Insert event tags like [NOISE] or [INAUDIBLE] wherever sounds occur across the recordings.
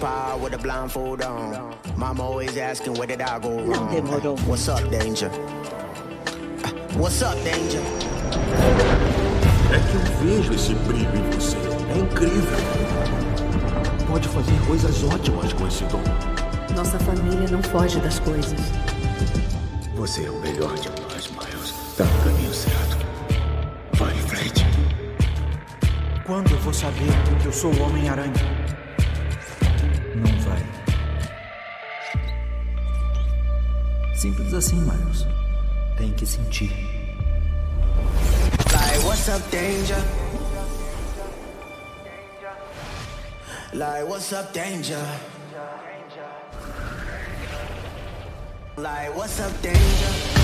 park with a blindfold on. Mama always asking where did I go Não wrong. demorou. What's up, danger? What's up, danger? É que eu vejo esse brilho em você. É incrível. Pode fazer coisas ótimas com esse dom. Nossa família não foge das coisas. Você é o melhor de nós, Miles. Tá no caminho certo. Vai em frente. Quando eu vou saber que eu sou o Homem-Aranha? Simples assim, Miles. Tem que sentir. Like, what's up, danger? Like, what's up, danger? Like, what's up, danger?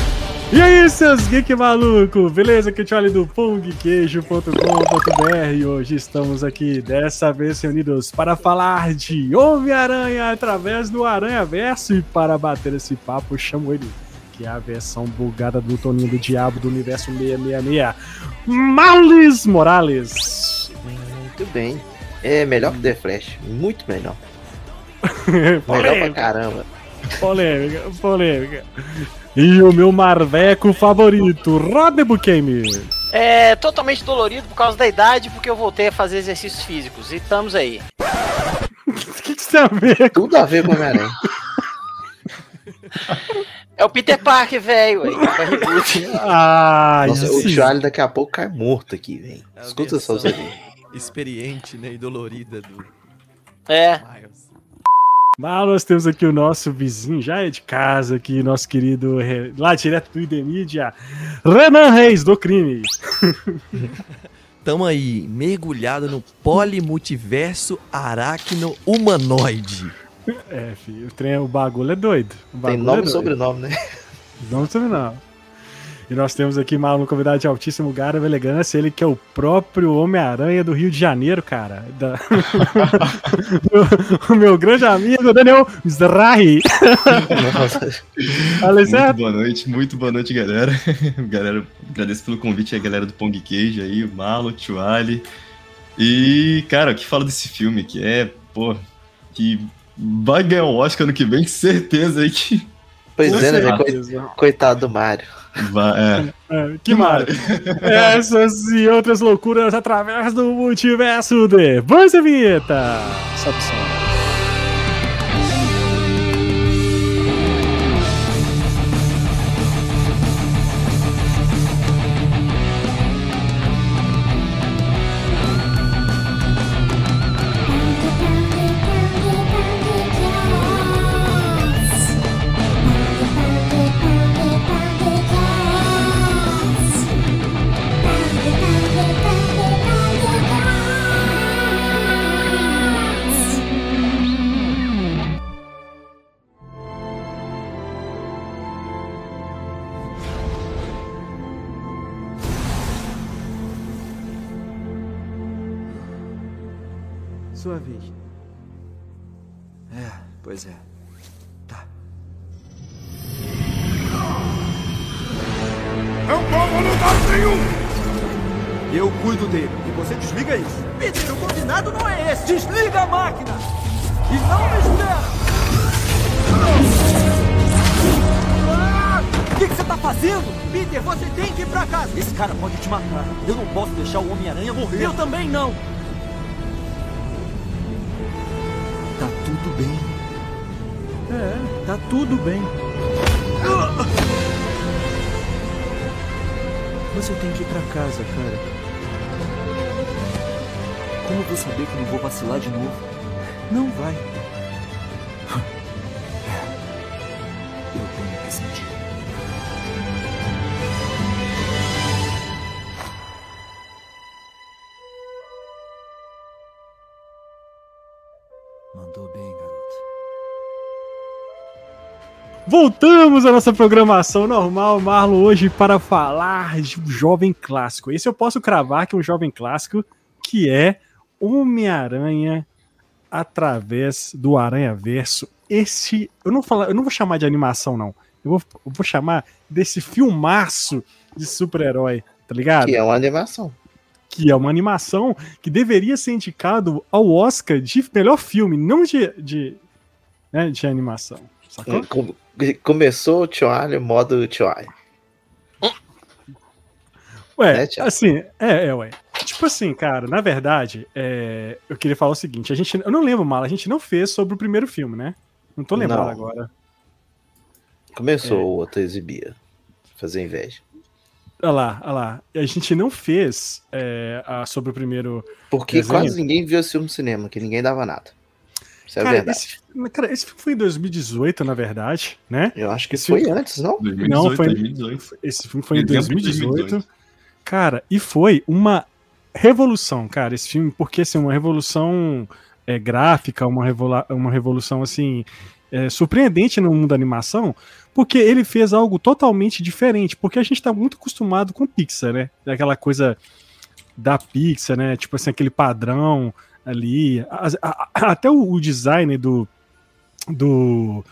E aí, seus geek maluco? Beleza? Que eu do pongqueijo.com.br e hoje estamos aqui, dessa vez reunidos para falar de Homem-Aranha através do Aranha Verso e para bater esse papo, chamo ele, que é a versão bugada do Toninho do Diabo do Universo 666, Marlis Morales. Muito bem. É melhor que The Flash. Muito melhor. [LAUGHS] Melhor pra caramba. polêmica, polêmica. E o meu marveco favorito, Rod Bukemi. É totalmente dolorido por causa da idade, porque eu voltei a fazer exercícios físicos. E estamos aí. [LAUGHS] O que que tem a ver Tudo a ver com Homem-Aranha. É o Peter Parker, velho. Ah, Nossa, o. Charlie daqui a pouco cai morto aqui, velho. É Escuta só isso. Experiente, né? E dolorida do É. Miles. Mas nós temos aqui o nosso vizinho, já é de casa aqui, nosso querido, re- lá direto do ID Mídia, Renan Reis, do crime. [LAUGHS] Tamo aí, mergulhado no polimultiverso aracno humanoide. É, filho, o, trem, o bagulho é doido. O Tem bagulho nome é e sobrenome, né? Não sabe não. E nós temos aqui mais um convidado de altíssimo garbo e elegância, ele que é o próprio Homem-Aranha do Rio de Janeiro, cara. Da- [LAUGHS] o meu grande amigo, Daniel Zrahi. Muito boa noite, muito boa noite, galera. [LAUGHS] galera, agradeço pelo convite a galera do Pong Queijo aí, o Marlon, o Tio Ali. E, cara, o que fala desse filme que é, pô, que vai ganhar um Oscar ano que vem, [LAUGHS] certeza aí que Pois é, né? Coitado do Mário. vai, é. É, que maravilha. Essas e outras loucuras através do multiverso de e Vinheta. Sobe o som. Voltamos à nossa programação normal, Marlon, hoje para falar de um jovem clássico. Esse eu posso cravar que é um jovem clássico que é Homem-Aranha através do Aranha Verso. Esse, eu não, falo, eu não vou chamar de animação, não. Eu vou, eu vou chamar desse filmaço de super-herói, tá ligado? Que é uma animação. que é uma animação que deveria ser indicado ao Oscar de melhor filme, não de, de, né, de animação. Sacou? Com- Começou o Tioalho, modo Tioalho. Ué, Né, Thiago? assim, é, é, ué. Tipo assim, cara, na verdade, é, eu queria falar o seguinte: a gente, eu não lembro mal, a gente não fez sobre o primeiro filme, né? Não tô lembrado Não. agora. Começou É. o outro exibia. Fazer inveja. Olha lá, olha lá. A gente não fez é, a- sobre o primeiro. Porque Desenho? quase ninguém viu esse filme no cinema, que ninguém dava nada. Isso é cara, verdade. esse, cara, esse filme foi em 2018, na verdade, né? Eu acho que esse foi filme- antes, não? 2018, Não, foi- 2018. Esse filme foi em Dezembro de 2018. Cara, e foi uma revolução, cara, esse filme, porque assim, uma revolução é, gráfica, uma, revolu uma revolução assim é, surpreendente no mundo da animação, porque ele fez algo totalmente diferente, porque a gente tá muito acostumado com Pixar, né? Aquela coisa da Pixar, né? Tipo assim, aquele padrão ali. As- a- a- até o, o design do, do,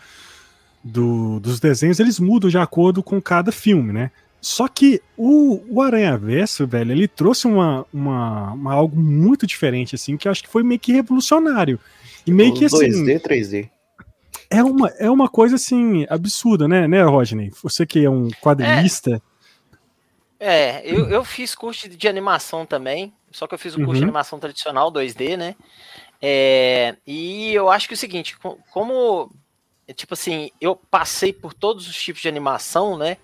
do- dos desenhos, eles mudam de acordo com cada filme, né? Só que o, o Aranha Verso, velho, ele trouxe uma, uma, uma- algo muito diferente, assim, que eu acho que foi meio que revolucionário. E meio que assim. 2D, 3D. É uma, é uma coisa assim, absurda, né, né, Rodney? Você que é um quadrinista. É, eu, eu fiz curso de animação também, só que eu fiz o curso de Uhum. animação tradicional 2D, né? É, e eu acho que é o seguinte, co- como, tipo assim, eu passei por todos os tipos de animação, né?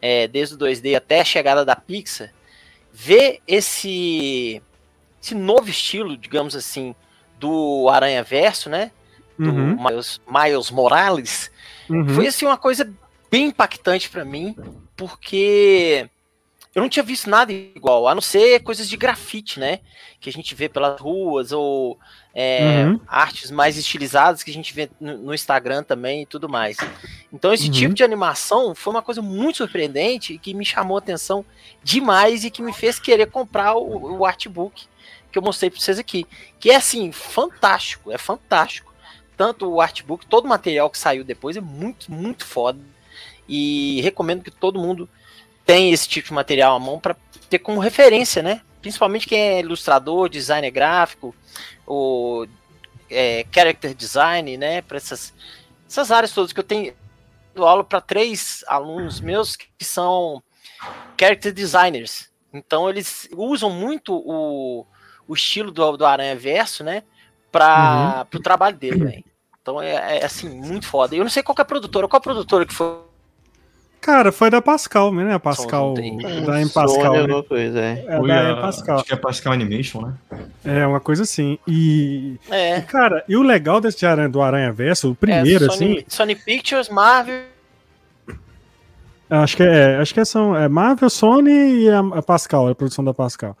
É, desde o 2D até a chegada da Pixar, ver esse, esse novo estilo, digamos assim, do Aranha Verso, né? Do Uhum, Miles, Miles Morales, uhum. foi assim uma coisa bem impactante pra mim, porque eu não tinha visto nada igual, a não ser coisas de grafite, né? Que a gente vê pelas ruas, ou é, Uhum. artes mais estilizadas que a gente vê no, Instagram também e tudo mais. Então, esse Uhum. tipo de animação foi uma coisa muito surpreendente e que me chamou a atenção demais e que me fez querer comprar o, o artbook que eu mostrei pra vocês aqui. Que é assim, fantástico, é fantástico. Tanto o artbook, todo o material que saiu depois é muito, muito foda. E recomendo que todo mundo tenha esse tipo de material à mão para ter como referência, né? Principalmente quem é ilustrador, designer gráfico, o é, character design, né? Para essas, essas áreas todas que eu tenho dou aula para três alunos meus que são character designers. Então eles usam muito o, o estilo do, do Aranha Verso, né? Para o trabalho dele, velho. Então é, é, assim, muito foda. Eu não sei qual que é a produtora, qual a produtora que foi. Cara, foi da Pascal, né? A Pascal. Da M Sony, Pascal. Né? alguma coisa, é. É da a- Pascal. Acho que é Pascal Animation, né? É uma coisa assim. E, e, É, cara, e o legal desse aranha, do Aranha Verso, o primeiro, é Sony, assim, Sony Pictures, Marvel. Acho que é, acho que são é Marvel, Sony e a, a Pascal, a produção da Pascal.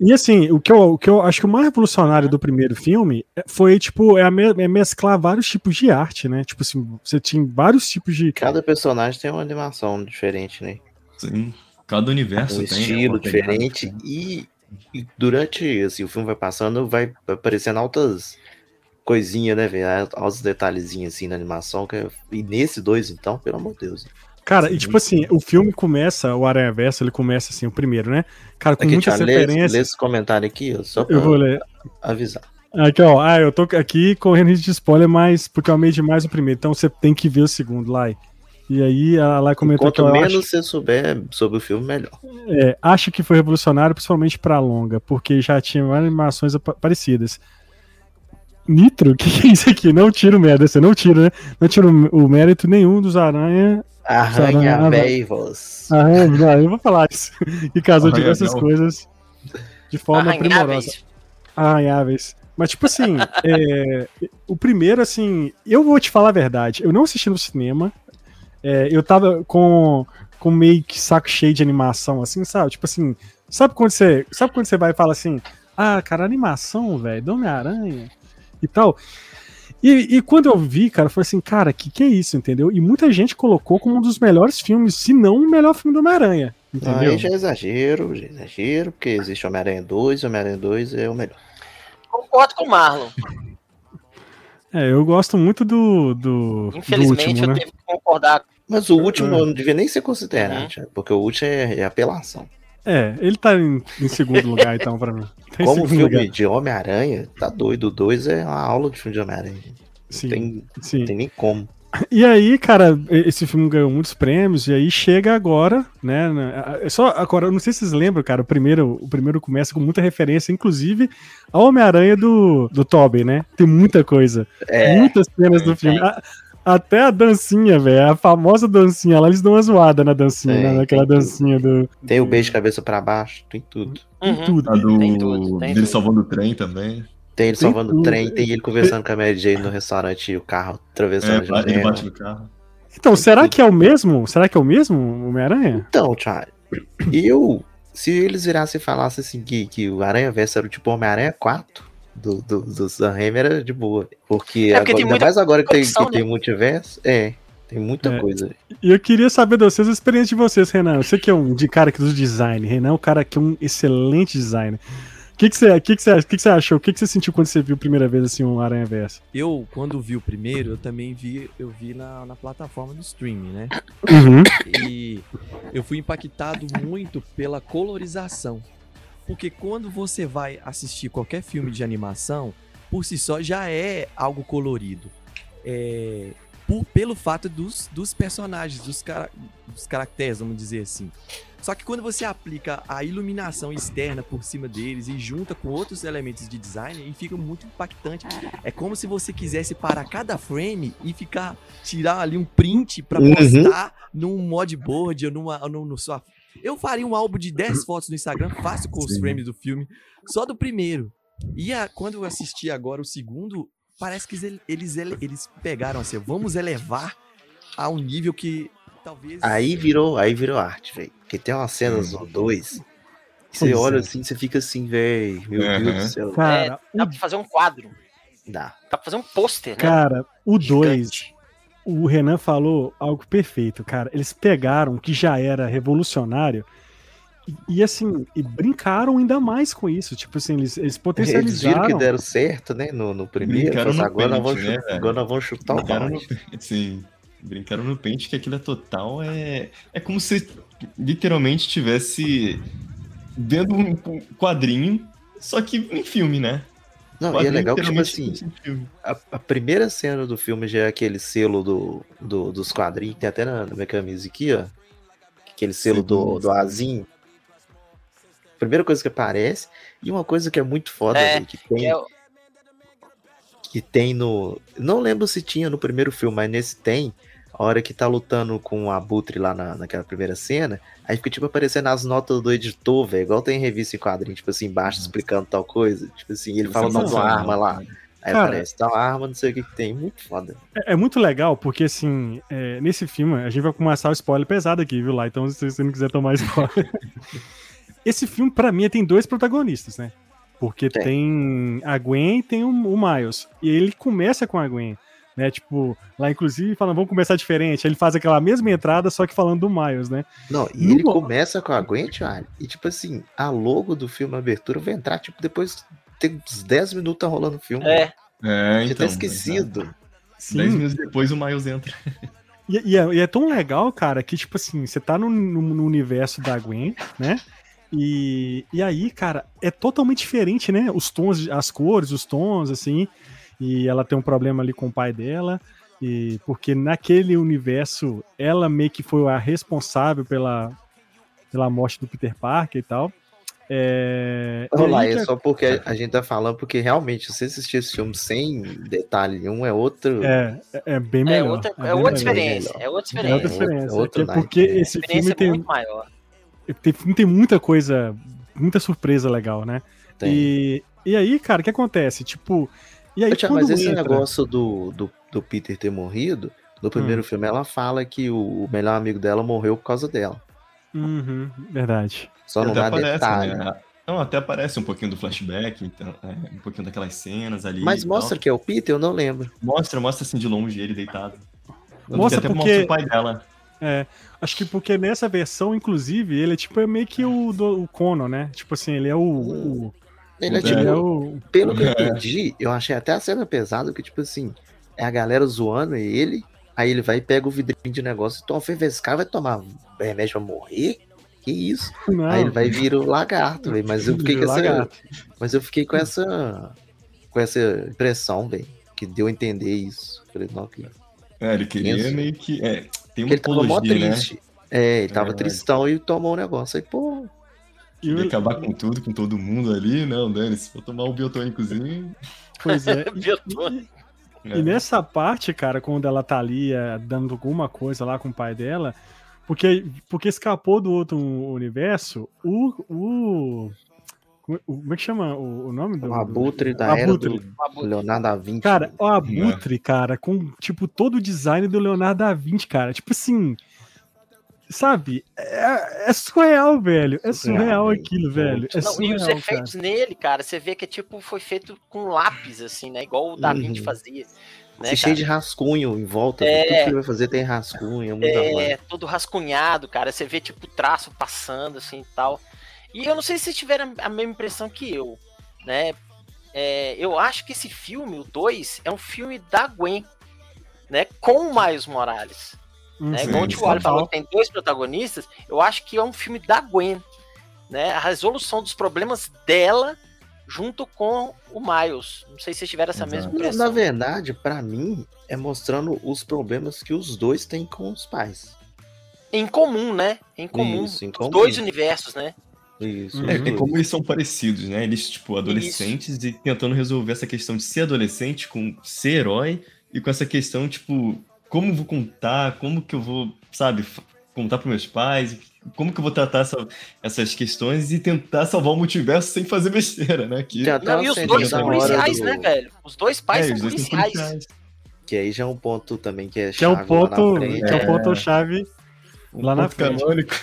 E assim, o que, eu, o que eu acho que o mais revolucionário do primeiro filme é- foi, tipo, é, a me- é mesclar vários tipos de arte, né? Tipo assim, você tinha vários tipos de. Cada personagem tem uma animação diferente, né? Sim. Cada universo Um tem. né, estilo diferente. E, e durante assim, o filme vai passando, vai aparecendo altas coisinhas, né, velho? Altos detalhezinhos assim na animação. Que é- E nesse dois, então, pelo amor de Deus. Cara, e tipo assim, o filme começa, o Aranha Verso, ele começa assim, o primeiro, né? Cara, com Aqui, muitas tia, lê, lê referências. esse comentário aqui, só pra Eu vou ler. avisar. Aqui, ó. Ah, eu tô aqui correndo risco de spoiler, mas porque eu amei demais o primeiro. Então você tem que ver o segundo lá. E aí a Lai comentou que Quanto menos acho, você souber sobre o filme, melhor. é, acho que foi revolucionário, principalmente pra longa, porque já tinha várias animações parecidas. Nitro? O [LAUGHS] que, que é isso aqui? Não tira o mérito, você não tira, né? Não tira o, o mérito nenhum dos aranha. Arranha Arranha- veivos. Arranha, não, eu vou falar isso. Que casou Arranha diversas não. coisas de forma primorosa. Arranháveis. Arranháveis. Mas, tipo assim, é, o primeiro, assim, eu vou te falar a verdade. Eu não assisti no cinema. É, eu tava com, com meio que saco cheio de animação, assim, sabe? Tipo assim, sabe quando você, sabe quando você vai e fala assim, ah, cara, animação, velho, do Homem-Aranha e tal. E, e quando eu vi, cara, foi assim, cara, que que é isso, entendeu? E muita gente colocou como um dos melhores filmes, se não o melhor filme do Homem-Aranha, entendeu? Aí já é exagero, já é exagero, porque existe Homem-Aranha 2, Homem-Aranha 2 é o melhor. Concordo com o Marlon. É, eu gosto muito do, do, do Infelizmente, último, eu né? tenho que concordar. Mas o último É. não devia nem ser considerado, Thiago, porque o último é, é apelação. É, ele tá em, em segundo lugar, então, pra mim. [LAUGHS] Tá Como filme lugar. de Homem-Aranha, tá doido. O 2 é uma aula de filme de Homem-Aranha. Sim, Tem, sim. tem nem como. E aí, cara, esse filme ganhou muitos prêmios, e aí chega agora, né? na- É só agora, eu não sei se vocês lembram, cara, o primeiro, o primeiro começa com muita referência, inclusive ao Homem-Aranha do, do Tobey, né? Tem muita coisa. É, muitas cenas do filme. A- até a dancinha, velho, a famosa dancinha lá, eles dão uma zoada na dancinha, Tem, né? Naquela tem tudo. dancinha do. tem o beijo de cabeça pra baixo, tem tudo. Tem Uhum. tudo. A do Tem tudo, tem dele tudo. salvando o trem também. Tem ele Tem salvando tudo. o trem, tem ele conversando com a Mary Jane no restaurante e o carro atravessando É, a ele bate no carro. Então, será que é o mesmo? Será que é o mesmo Homem-Aranha? Então, Charlie, eu. Se eles virassem e falassem assim que, que o Aranha Verso era o tipo Homem-Aranha 4 do, do, do Sam Raimi, era de boa. Porque, É porque agora, tem ainda mais agora que tem, opção, que tem multiverso, é. Tem muita É. coisa. E eu queria saber de vocês, a experiência de vocês, Renan. Você que é um de cara aqui do design. Renan é um cara que é um excelente designer. O que, que, você, que, que, você, que, que você achou? O que, que você sentiu quando você viu a primeira vez assim um Aranha Verso? Eu, quando vi o primeiro, eu também vi, eu vi na, na plataforma do streaming, né? Uhum. E eu fui impactado muito pela colorização. Porque quando você vai assistir qualquer filme de animação, por si só já é algo colorido. É, por- pelo fato dos, dos personagens, dos, cara- dos caracteres, vamos dizer assim. Só que quando você aplica a iluminação externa por cima deles e junta com outros elementos de design, aí fica muito impactante. É como se você quisesse parar cada frame e ficar tirar ali um print pra Uhum. postar num modboard ou numa ou no, no sua Eu faria um álbum de 10 [LAUGHS] fotos no Instagram fácil com os Sim. frames do filme, só do primeiro. E a- quando eu assisti agora o segundo, parece que eles, eles, ele- eles pegaram assim, vamos elevar a um nível que talvez Aí virou, aí virou arte, velho. Porque tem umas cenas no 2. Você Pois olha é. assim, você fica assim, velho. Meu Aham. Deus do céu. Cara, Dá pra fazer um quadro. Dá. Dá pra fazer um pôster, né? Cara, o 2, Gigante. O Renan falou algo perfeito, cara. Eles pegaram o que já era revolucionário e, e, assim, e brincaram ainda mais com isso. Tipo assim, eles, eles Eles viram potencializaram. que deram certo, né? No, no primeiro. Brincaram no agora, nós pente, vamos né, agora nós vamos chutar o Brincaram balde. no, [LAUGHS] sim, brincaram no pente que aquilo é total. É, é como se literalmente tivesse vendo um um quadrinho, só que em filme, né? Não, e é legal que, tipo assim, a, a primeira cena do filme já é aquele selo do, do- dos quadrinhos, tem até na, na minha camisa aqui, ó. Aquele selo do, Sim. do Azinho. Primeira coisa que aparece. E uma coisa que é muito foda, É, velho, que tem, Que é que tem no. Não lembro se tinha no primeiro filme, mas nesse tem. A hora que tá lutando com o Abutre lá na, naquela primeira cena, aí fica tipo aparecendo as notas do editor, velho. Igual tem em revista em quadrinho, tipo assim, embaixo explicando tal coisa. Tipo assim, ele fala o nome de uma arma lá. Aí Cara, aparece tal arma, não sei o que, que tem. Muito foda. É, é muito legal, porque assim, é, nesse filme, a gente vai começar o spoiler pesado aqui, viu, lá? Então, se você não quiser tomar [LAUGHS] spoiler. Esse filme, pra mim, tem dois protagonistas, né? Porque Tem. tem, a Gwen e tem o, o Miles. E ele começa com a Gwen. Né, tipo, lá inclusive falando, vamos começar diferente. Ele faz aquela mesma entrada, só que falando do Miles, né? Não, e No ele começa com a Gwen, Charlie, e tipo assim, a logo do filme, a abertura, vai entrar, tipo, depois tem uns 10 minutos tá rolando o filme. É, É, Já então. tá esquecido. exato. Sim. Dez minutos depois o Miles entra. E, e é, e é tão legal, cara, que, tipo assim, você tá no, no- no universo da Gwen, né? E, e aí, cara, é totalmente diferente, né? Os tons, as cores, os tons, assim. E ela tem um problema ali com o pai dela. E porque naquele universo, ela meio que foi a responsável pela, pela morte do Peter Parker e tal. É, e Olha lá, aí é só porque a- gente tá falando, porque realmente, você assistir esse filme sem detalhe nenhum, é outro. é, é- é bem é melhor. outra, bem é outra melhor. experiência. É outra É outra experiência. experiência. É outro que- porque naipe, né? esse experiência filme é tem, muito maior. tem, tem muita coisa, muita surpresa legal, né? Tem. E, e aí, cara, o que acontece? Tipo, e aí Tia, mas esse entra- negócio do, do, do Peter ter morrido, no primeiro Hum. filme ela fala que o, o melhor amigo dela morreu por causa dela. Uhum, verdade. Só não até dá aparece, detalhe. né? Não, até aparece um pouquinho do flashback, então, é, um pouquinho daquelas cenas ali. Mas e tal. mostra que é o Peter, eu não lembro. Mostra, mostra assim de longe ele deitado. Mostra até porque- mostra o pai dela. É, acho que porque nessa versão, inclusive, ele é tipo é meio que o, do, o Conan, né? Tipo assim, ele é o. o Ele é É. tipo, ele é pelo que eu [LAUGHS] É. entendi, eu achei até a cena pesada, que tipo assim, é a galera zoando ele, aí ele vai e pega o vidrinho de negócio e toma, esse cara vai tomar remédio pra morrer? Que isso? Não, Aí ele vai vir o lagarto, velho. Mas eu fiquei com essa. Mas eu fiquei com essa. Com essa impressão, velho. Que deu a entender isso. Falei, não, que. É, ele queria Isso. meio que. É, tem uma ele tava mó apologia, né? triste. É, ele tava verdade. tristão e tomou o negócio. Aí, pô, E Queria o- acabar com tudo, com todo mundo ali. Não, Dani, se for tomar um biotônicozinho. Pois é. [LAUGHS] Biotônico. é. E nessa parte, cara, quando ela tá ali é, dando alguma coisa lá com o pai dela, porque, porque escapou do outro universo, o. o como como é que chama o, o nome do. o abutre do- da era Abutre. do Leonardo da Vinci. Cara, o Abutre, cara, com, tipo, todo o design do Leonardo da Vinci, cara. Tipo assim. Sabe? É, é surreal, velho. É surreal, Surreal, velho. aquilo, velho. É Não, e os cara. efeitos nele, cara, você vê que é tipo, foi feito com lápis, assim, né? Igual o Da Vinci Uhum. fazia. Né, cheio de rascunho em volta. É. Tudo que ele vai fazer tem rascunho. É muito É, todo rascunhado, cara. Você vê, tipo, o traço passando, assim, e tal. E eu não sei se vocês tiveram a mesma impressão que eu, né? É, eu acho que esse filme, o 2, é um filme da Gwen, né? Com o Miles Morales. Hum, Né? Sim, Igual o Tio falou que tem dois protagonistas, eu acho que é um filme da Gwen. Né? A resolução dos problemas dela junto com o Miles. Não sei se vocês tiveram essa Exato. mesma Na, impressão. na verdade, pra mim, é mostrando os problemas que os dois têm com os pais. Em comum, né? Em comum. Isso, em Os comum. dois universos, né? Isso. Uhum. É, os é como eles são parecidos, né? Eles, tipo, adolescentes e tentando resolver essa questão de ser adolescente com ser herói e com essa questão, tipo, como eu vou contar, como que eu vou, sabe, contar pros meus pais, como que eu vou tratar essa- essas questões e tentar salvar o multiverso sem fazer besteira, né? Que, Já tá Não, e os dois são policiais, do- né, velho? Os dois pais é, são os dois são policiais. policiais. Que aí já é um ponto também que é Que é chave na ponto, frente. que é o ponto chave Um lá na frente. canônico.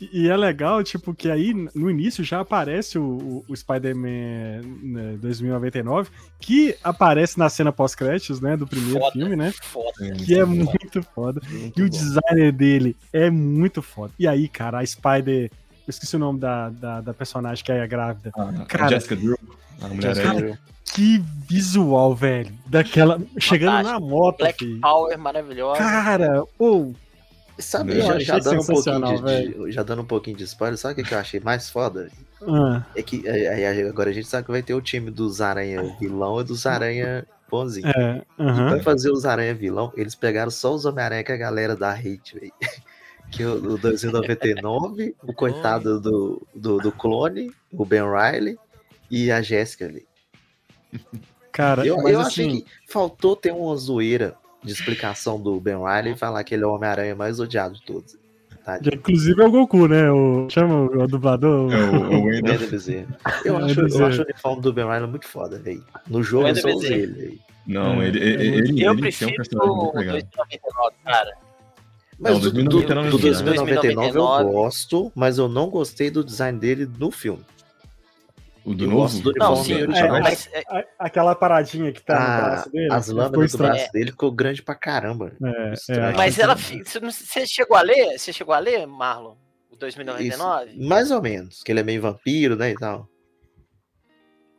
E, e é legal, tipo, que aí no início já aparece o, o, o Spider-Man né, 2099, que aparece na cena pós-créditos, né, do primeiro Foda. filme, né? Foda. Que é muito foda. Muito E o designer dele é muito foda. E aí, cara, a Spider. Eu esqueci o nome da, da, da personagem que é a grávida. A, Cara, a Jessica Drew, a mulher Jessica aranha. Drew. Que visual, velho. Daquela. Chegando na moto, Black filho. Power maravilhosa. Cara, ou. Sabe, já, já dando um pouquinho de, de- já dando um pouquinho de spoiler, sabe o que eu achei mais foda? ah, É que aí, aí agora a gente sabe que vai ter o time dos Aranha vilão e dos Aranha bonzinho. é. E aham. pra fazer os Aranha vilão, eles pegaram só os Homem-Aranha que a galera da hate, velho. [LAUGHS] Que o, o 2099, o coitado do, do, do clone, o Ben Riley e a Jéssica ali. Cara, Eu, eu assim, achei que faltou ter uma zoeira de explicação do Ben Riley e falar que ele é o Homem-Aranha mais odiado de todos. Tá? inclusive é o Goku, né? O, chama o, o dublador. É o, o. Wendell Bezerra. Eu, acho, eu acho o uniforme do Ben Riley muito foda, velho. No jogo eu Wendell só usei ele, velho. Não, É, ele, é ele, ele, Eu ele tem um prefiro personagem o muito legal. 2099, cara. Mas Não, do, do, 2099 do é 2099 eu 2099. gosto, mas eu não gostei do design dele no filme. O do Eu novo? Não, sim, é, mas é, A- aquela paradinha que tá no Ah, braço dele. as lâminas do braço dele ficou grande pra caramba. É, é, mas ela. não- você chegou a ler? Você chegou a ler, Marlon? O 2099? Isso, mais ou menos, que ele é meio vampiro, né, e tal.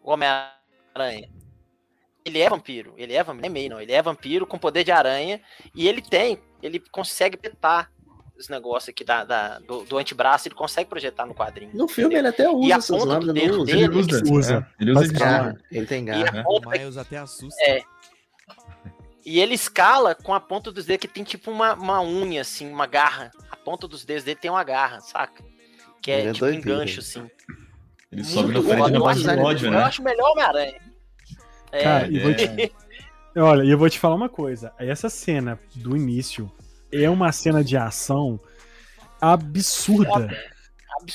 O Homem-Aranha. Ele é vampiro. Ele é vampiro. Não é meio, não. Ele é vampiro com poder de aranha. E ele tem. Ele consegue petar os negócios aqui da, da- do, do antebraço. Ele consegue projetar no quadrinho. No filme ele até usa E a essas ponta do dedo não usa. dele- Ele usa. Usa. é, ele usa garra. Ele tem E garra. a Miles até assusta. É. E ele escala com a ponta dos dedos, que tem tipo uma, uma unha, assim, uma garra. A ponta dos dedos dele tem uma garra, saca? Que é Ele é tipo um gancho, assim. Ele sobe Muito Eu base acho- do ódio, Eu né? acho melhor Homem-Aranha. É, Cara, vou te... É. [LAUGHS] Olha, e eu vou te falar uma coisa. Essa cena do início é uma cena de ação absurda. absurdo.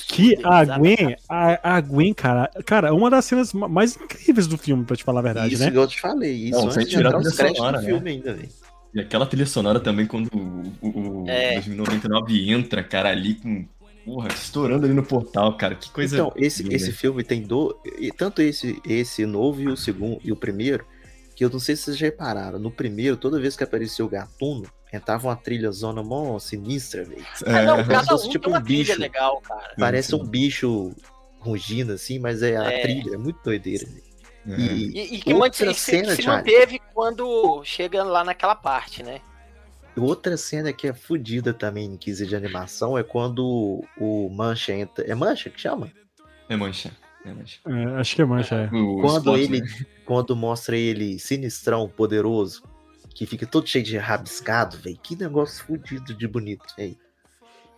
Que a. Gwen, a, a Gwen, cara, cara, uma das cenas ma- mais incríveis do filme, pra te falar a verdade, Isso né? que eu te falei, isso Não, antes sem de entrar os créditos do né? filme ainda, velho. E aquela trilha sonora também, quando o, o, o É. 2099 entra, cara, ali com. Porra, estourando ali no portal, cara. Que coisa. Então, esse, linda. esse filme tem do. e Tanto esse, esse novo e o segundo e o primeiro, que eu não sei se vocês já repararam. No primeiro, toda vez que apareceu o gatuno, entrava uma trilha zona mó sinistra, velho. Ah, não, É, cada fosse um tipo tem uma um trilha bicho. legal, cara. Parece sim. um bicho rugindo assim, mas é a É. trilha, é muito doideira. velho. é. E, E, e que, Outra mant- que se, cena, se manteve quando chega lá naquela parte, né? Outra cena que é fodida também em 15 de animação é quando o Mancha entra. É Mancha que chama? É mancha. É mancha. É, acho que é mancha, é. O Quando ele. né? Quando mostra ele sinistrão, poderoso, que fica todo cheio de rabiscado, velho. Que negócio fodido de bonito, velho.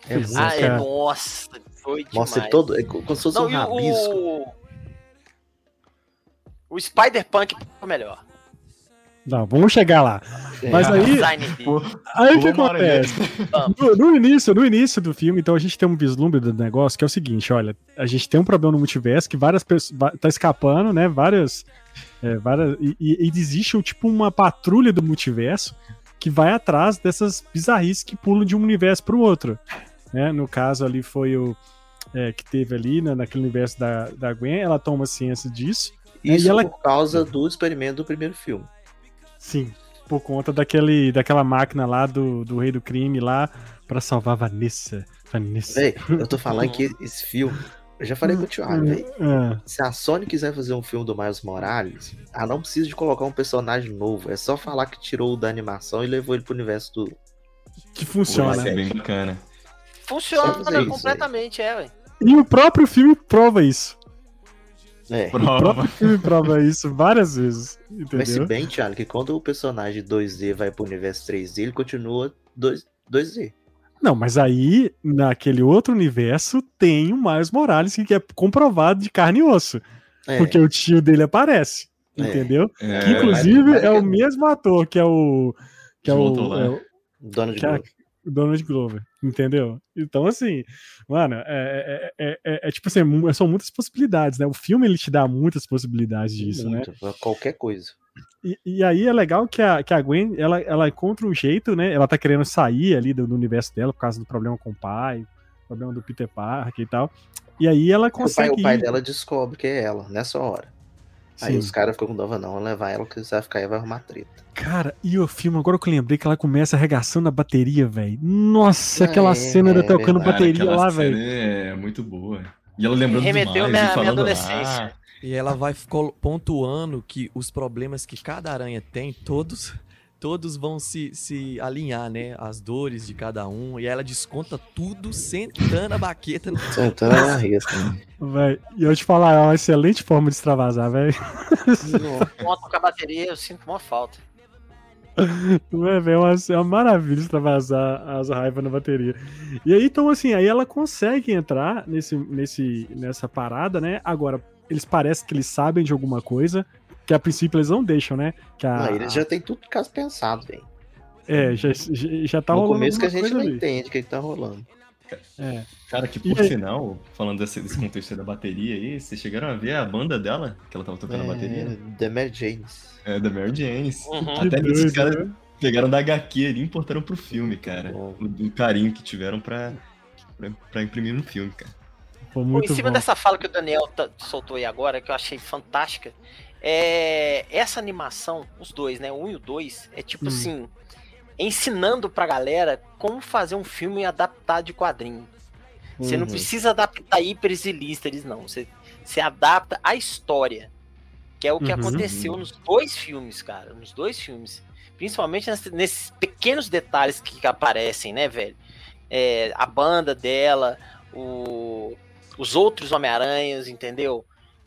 É muito. Ah, é, nossa, foi demais. Mostra ele todo. É como se fosse Não, um rabisco. o... O Spider-Punk foi melhor. Não, vamos chegar lá. É. Mas aí, aí o que acontece? No, no início, no início do filme, então a gente tem um vislumbre do negócio que é o seguinte, olha, a gente tem um problema no multiverso que várias pessoas tá escapando, né? Várias, é, várias e, e- existe um, tipo uma patrulha do multiverso que vai atrás dessas bizarrices que pulam de um universo para o outro, né? No caso ali foi o é, que teve ali né, naquele universo da, da Gwen, ela toma ciência disso. Isso e ela- por causa do experimento do primeiro filme. Sim, por conta daquele, daquela máquina lá do, do rei do crime lá pra salvar Vanessa. Vanessa. Véi, eu tô falando que esse filme. Eu já falei com o Thiago, velho. Ah, Se a Sony quiser fazer um filme do Miles Morales, ela não precisa de colocar um personagem novo. É só falar que tirou o da animação e levou ele pro universo do. que Pô, funciona. isso é bem bacana. Funciona fazer isso, completamente, é, velho. E o próprio filme prova isso. É. O Prova. próprio filme prova isso várias vezes. Mas se Entendeu? bem, Thiago, que quando o personagem 2D vai pro universo 3D, ele continua 2, 2D. Não, mas aí, naquele outro universo, tem o Miles Morales, que é comprovado de carne e osso. É, Porque o tio dele aparece. É. Entendeu? É, que inclusive é o mesmo ator que é o. Que é o, é o- Donald que é- Glover. o Donald Glover, entendeu? Então, assim, mano, é, é- é- é- é tipo assim, são muitas possibilidades, né? O filme ele te dá muitas possibilidades disso, né? Muito, Qualquer coisa. E, e aí é legal que a, que a Gwen, ela, ela encontra um jeito, né? Ela tá querendo sair ali do, do universo dela por causa do problema com o pai, problema do Peter Parker e tal. E aí ela O pai, consegue. o pai dela descobre que é ela, nessa hora. Aí Sim. os caras ficam com dova, não, levar ela, que você vai ficar aí e vai arrumar treta. Cara, e o filme, agora que eu lembrei que ela começa arregaçando a bateria, velho. Nossa, aquela É, cena é dela tocando verdade, bateria lá, velho. É muito boa. E ela lembrando Remeteu demais, minha- e minha adolescência. lá. E ela vai pontuando que os problemas que cada aranha tem, todos todos vão se, se alinhar, né? As dores de cada um. E ela desconta tudo sentando a baqueta no Sentando na risca. Véi, E eu te falar, é uma excelente forma de extravasar, velho. Conto com a bateria, eu sinto uma falta. Não é, velho? É uma, é uma maravilha extravasar as raivas na bateria. E aí, então, assim, aí ela consegue entrar nesse, nesse, nessa parada, né? Agora, eles parecem que eles sabem de alguma coisa, que a princípio eles não deixam, né? Que a, Ah, eles já tem tudo caso pensado, velho. É, já, já, já tá no rolando começo que a gente não ali. entende o que, que tá rolando. É. Cara, que E por aí? sinal, falando desse, desse contexto da bateria aí, vocês chegaram a ver a banda dela, que ela tava tocando a bateria? É, The Mary Janes. É, da Mary Janes. Uhum. Até doido, caras né? pegaram da HQ ali e importaram pro filme, cara. O, o carinho que tiveram pra, pra, pra imprimir no filme, cara. Foi Pô, em cima bom. dessa fala que o Daniel tá- soltou aí agora, que eu achei fantástica, é essa animação, os dois, né? O um e o dois, é tipo Hum. assim, ensinando pra galera como fazer um filme adaptado de quadrinho. Você não Uhum. precisa adaptar hiperes e listeres, não. Você, você adapta a história. Que é o que Uhum. aconteceu nos dois filmes, cara. Nos dois filmes. Principalmente nesse- nesses pequenos detalhes que, que aparecem, né, velho? É, a banda dela, o- os outros Homem-Aranhas, entendeu?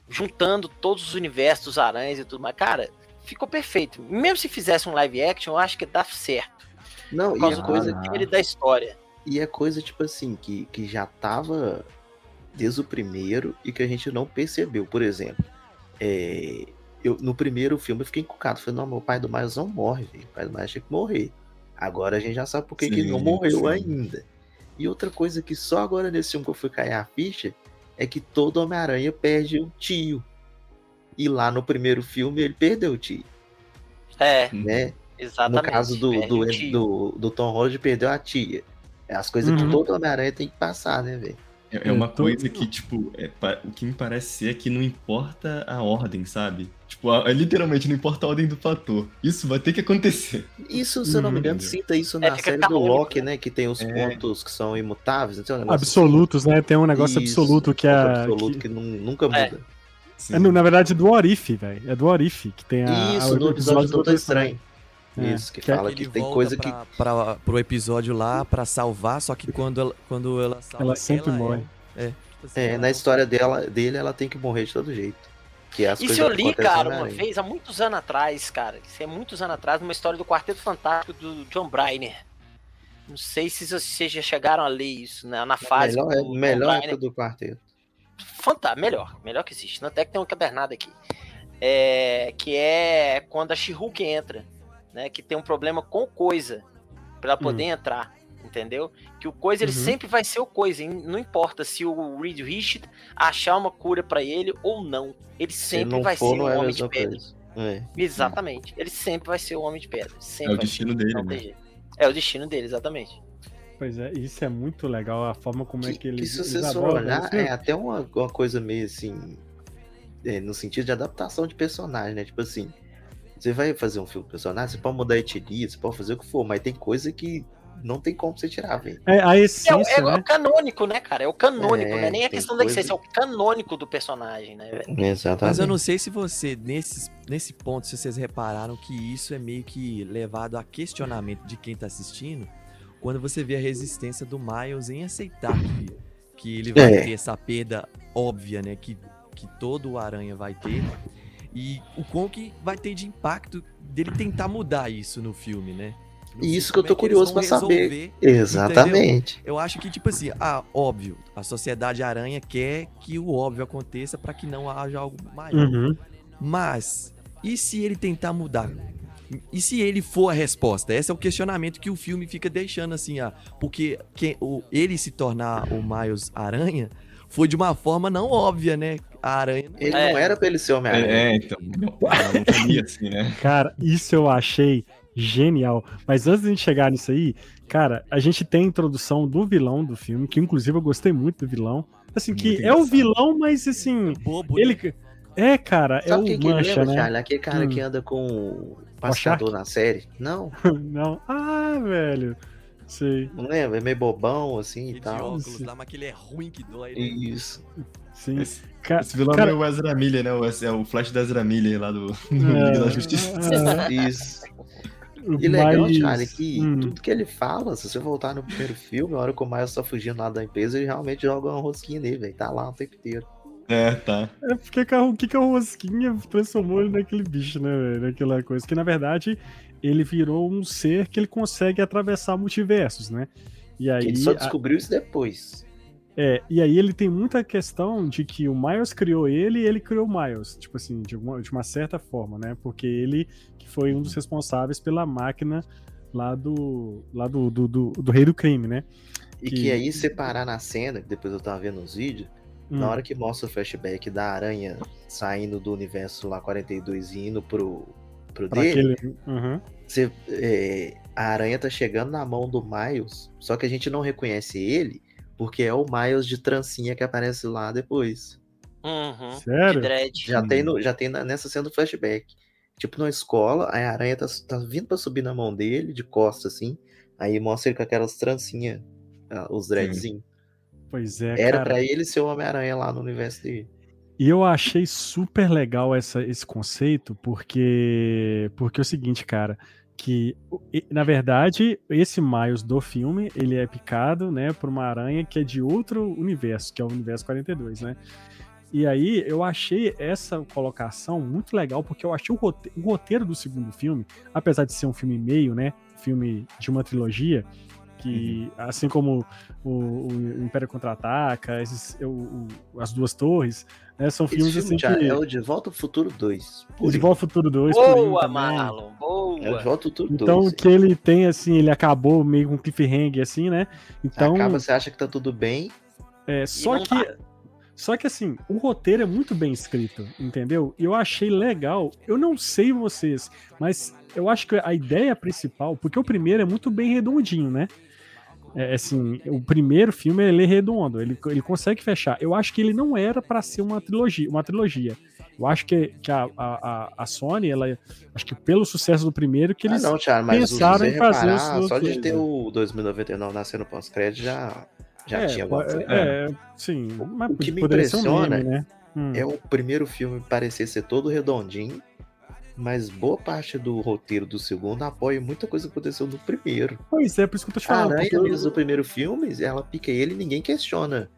Juntando todos os universos dos aranhas e tudo mais. Cara, ficou perfeito. Mesmo se fizesse um live action, eu acho que dá certo. Não, Por e causa é coisa, roteiro e da história. e é coisa, tipo assim, que, que já tava desde o primeiro e que a gente não percebeu. Por exemplo, é, eu, no primeiro filme eu fiquei encucado. Falei, não, meu pai do Miles não morre, velho. O pai do Miles tinha que morrer. Agora a gente já sabe por que ele não morreu sim. ainda. E outra coisa que só agora nesse filme que eu fui cair a ficha é que todo Homem-Aranha perde o tio. E lá no primeiro filme ele perdeu o tio, É, né? exatamente. No caso do, do, do, do Tom Holland, perdeu a tia. É as coisas Uhum. que todo Homem-Aranha tem que passar, né, velho? É, é uma Eu tô- coisa que, tipo, é o que me parece ser é que não importa a ordem, sabe? Tipo, a- literalmente não importa a ordem do fator. Isso vai ter que acontecer. Isso, se eu não me Uhum. engano, cita isso É, na fica série do Loki, né? né? Que tem os É. pontos que são imutáveis. Não tem um negócio Absolutos, né? Tem um negócio Isso, absoluto que é. absoluto que- que, nu- nunca É. muda. É, no- na verdade, do Orif, velho. É do Orif que tem a. Isso, a- no episódio do Doutor Estranho. É, Isso, que que é- fala Ele que tem coisa que. pra, pra, pro episódio lá pra salvar, só que quando ela, quando ela salva, Ela sempre é- morre. É, tipo assim, É, ela- na história dela, dele, ela tem que morrer de todo jeito. Que é as Isso eu que li, cara, na uma vez, há muitos anos atrás, cara. Isso é muitos anos atrás, numa história do Quarteto Fantástico do John Briner. Não sei se vocês já chegaram a ler isso né, na fase. Melhor, do é, John melhor época do quarteto. Fantástico, melhor, melhor que existe. Até que tem um encadernado aqui. É, que é quando a She-Hulk entra, né? Que tem um problema com coisa pra ela poder entrar, entendeu? Que o coisa ele Uhum. sempre vai ser o coisa, hein? não importa se o Reed Richard achar uma cura pra ele ou não, ele Se sempre não vai for, ser não o é homem de pedra. É. Exatamente, ele sempre vai ser o homem de pedra. Sempre É o destino ser, dele, né? É o destino dele, exatamente. Pois é, isso é muito legal, a forma como é Que, que eles. que se você for olhar, isso. é até uma, uma coisa meio assim. é, no sentido de adaptação de personagem, né? Tipo assim, você vai fazer um filme de personagem, você pode mudar a etnia, você pode fazer o que for, mas tem coisa que não tem como você tirar, velho. É a É, o- essência, é o né? canônico, né, cara? É o canônico, É, não é nem a questão da coisa- essência, é o canônico do personagem, né, velho? Exatamente. Mas eu não sei se você, nesses, nesse ponto, se vocês repararam que isso é meio que levado a questionamento de quem tá assistindo, quando você vê a resistência do Miles em aceitar que, que ele vai É. ter essa perda óbvia, né? Que, que todo o Aranha vai ter. E o quão que vai ter de impacto dele tentar mudar isso no filme, né? Sei Isso que eu tô é eles curioso pra saber. resolver Exatamente. eu acho que, tipo assim, ah, óbvio, a sociedade aranha quer que o óbvio aconteça pra que não haja algo maior. Uhum. Mas, e se ele tentar mudar? E se ele for a resposta? Esse é o questionamento que o filme fica deixando, assim, ah, porque quem, o, ele se tornar o Miles Aranha foi de uma forma não óbvia, né? A aranha. Ele É. não era pra ele ser Homem-Aranha. É, é, então. Não, assim, né? [LAUGHS] Cara, isso eu achei genial. Mas antes de a gente chegar nisso aí, cara, a gente tem a introdução do vilão do filme, que inclusive eu gostei muito do vilão. Assim, que Muito é o vilão, mas assim, Bobo, né? ele. É, cara, é Sabe o quem que Mancha, lembra, né? Charlie? Aquele cara Hum. que anda com o passador na série? Não, [LAUGHS] Não. Ah, velho. Sei. não lembra? É meio bobão assim e de tal. óculos lá, mas que ele é ruim que dói. né? Isso. Sim. Esse, Ca- esse vilão cara- é o Ezra Miller, né? O- É o Flash da Ezra Miller lá do, [LAUGHS] do É, Liga da Justiça. [LAUGHS] é, Isso. E legal, mas- Charlie, que hum. tudo que ele fala, se você voltar no primeiro filme, a hora que o Miles tá fugindo lá da empresa, ele realmente joga uma rosquinha nele, velho. Tá lá o tempo inteiro. É, tá. É porque o que, que a Rosquinha transformou ele naquele bicho, né, velho? Naquela coisa. Que na verdade ele virou um ser que ele consegue atravessar multiversos, né? E aí, ele só a- descobriu isso depois. é, e aí ele tem muita questão de que o Miles criou ele e ele criou o Miles, tipo assim, de uma, de uma certa forma, né? Porque ele que foi um dos responsáveis pela máquina lá do lá do, do, do, do rei do crime, né? E Que- que aí separar na cena, que depois eu tava vendo os vídeos, Hum. na hora que mostra o flashback da aranha saindo do universo lá 42 e indo pro, pro Pra dele, aquele, Uhum. você, é, a aranha tá chegando na mão do Miles, só que a gente não reconhece ele, porque é o Miles de trancinha que aparece lá depois. Uhum. De Sério? dread. Já Hum. tem, no, já tem na- nessa cena do flashback. Tipo, na escola, aí a aranha tá, tá vindo pra subir na mão dele, de costas, assim. Aí mostra ele com aquelas trancinhas, ah, os dreadzinhos. Pois é, Era cara. pra ele ser o Homem-Aranha lá no universo dele. E eu achei super legal essa, esse conceito, porque porque é o seguinte, cara, que na verdade esse Miles do filme ele é picado, né, por uma aranha que é de outro universo, que é o universo 42, né? E aí eu achei essa colocação muito legal, porque eu achei o rote- o roteiro, do segundo filme, apesar de ser um filme meio, né, filme de uma trilogia, que assim como o, o Império Contra-Ataca, as duas torres, né, são filmes Esse assim filme já que... é o De Volta ao Futuro 2. O De Volta ao Futuro 2, por aí Boa, também. Marlon, boa. É o De Volta ao Futuro Então 2. que ele tem assim, ele acabou meio com um cliffhanger assim, né? Então, Acaba, você acha que tá tudo bem, é, só que tá. só que assim, o roteiro é muito bem escrito, entendeu? E eu achei legal. Eu não sei vocês, mas eu acho que a ideia principal, porque o primeiro é muito bem redondinho, né? É, assim, o primeiro filme ele é redondo, ele, ele consegue fechar. Eu acho que ele não era pra ser uma trilogia, uma trilogia. Eu acho que, que a, a, a- Sony, ela, acho que pelo sucesso do primeiro, que eles ah, não, Thiago, pensaram em fazer reparar, só de ter o 2099 nascendo pós-crédito já, já é, tinha alguma coisa. é, sim, mas o que me ser um impressiona meme, né? Hum, É o primeiro filme parecer ser todo redondinho, Mas boa parte do roteiro do segundo apoia muita coisa que aconteceu no primeiro. Pois é, por isso que eu tô te A falando. aranha porque- mesmo do primeiro filme, ela pica ele e ninguém questiona.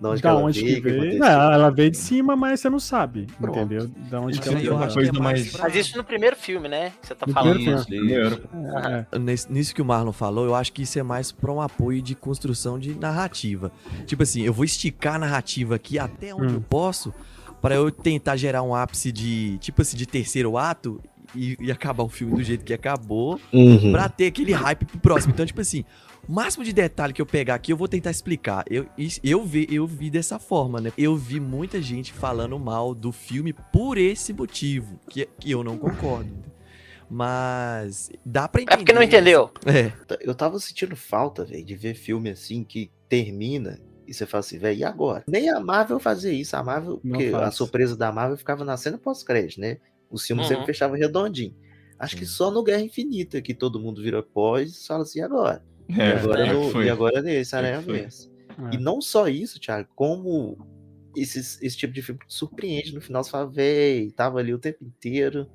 De onde, que da ela onde veio, que veio? Não, ela veio de cima, mas você não sabe, Pronto. entendeu? Da onde que ela coisa que é mais Mas isso no primeiro filme, né? Que você tá No falando. primeiro Isso, primeiro. É. Nesse- nisso que o Marlon falou, eu acho que isso é mais pra um apoio de construção de narrativa. Tipo assim, eu vou esticar a narrativa aqui até onde Hum. eu posso pra eu tentar gerar um ápice de, tipo assim, de terceiro ato e, e acabar o filme do jeito que acabou, Uhum. pra ter aquele hype pro próximo. Então, tipo assim, o máximo de detalhe que eu pegar aqui, eu vou tentar explicar. Eu, isso- eu, vi, eu vi dessa forma, né? Eu vi muita gente falando mal do filme por esse motivo, que, que eu não concordo. Mas dá pra entender. É porque não entendeu. É. Eu tava sentindo falta, velho, de ver filme assim que termina e você fala assim, velho, e agora? Nem a Marvel fazia isso. A Marvel, Não porque a faz. surpresa da Marvel ficava na cena pós-crédito, né? Os filmes Uhum. sempre fechavam redondinho. Acho que Sim. só no Guerra Infinita que todo mundo vira pós e fala assim, e agora? É, e agora, que no, e agora nesse Aranha foi. Verso. É. E não só isso, Thiago, como esses, esse tipo de filme surpreende no final, você fala, véi, tava ali o tempo inteiro.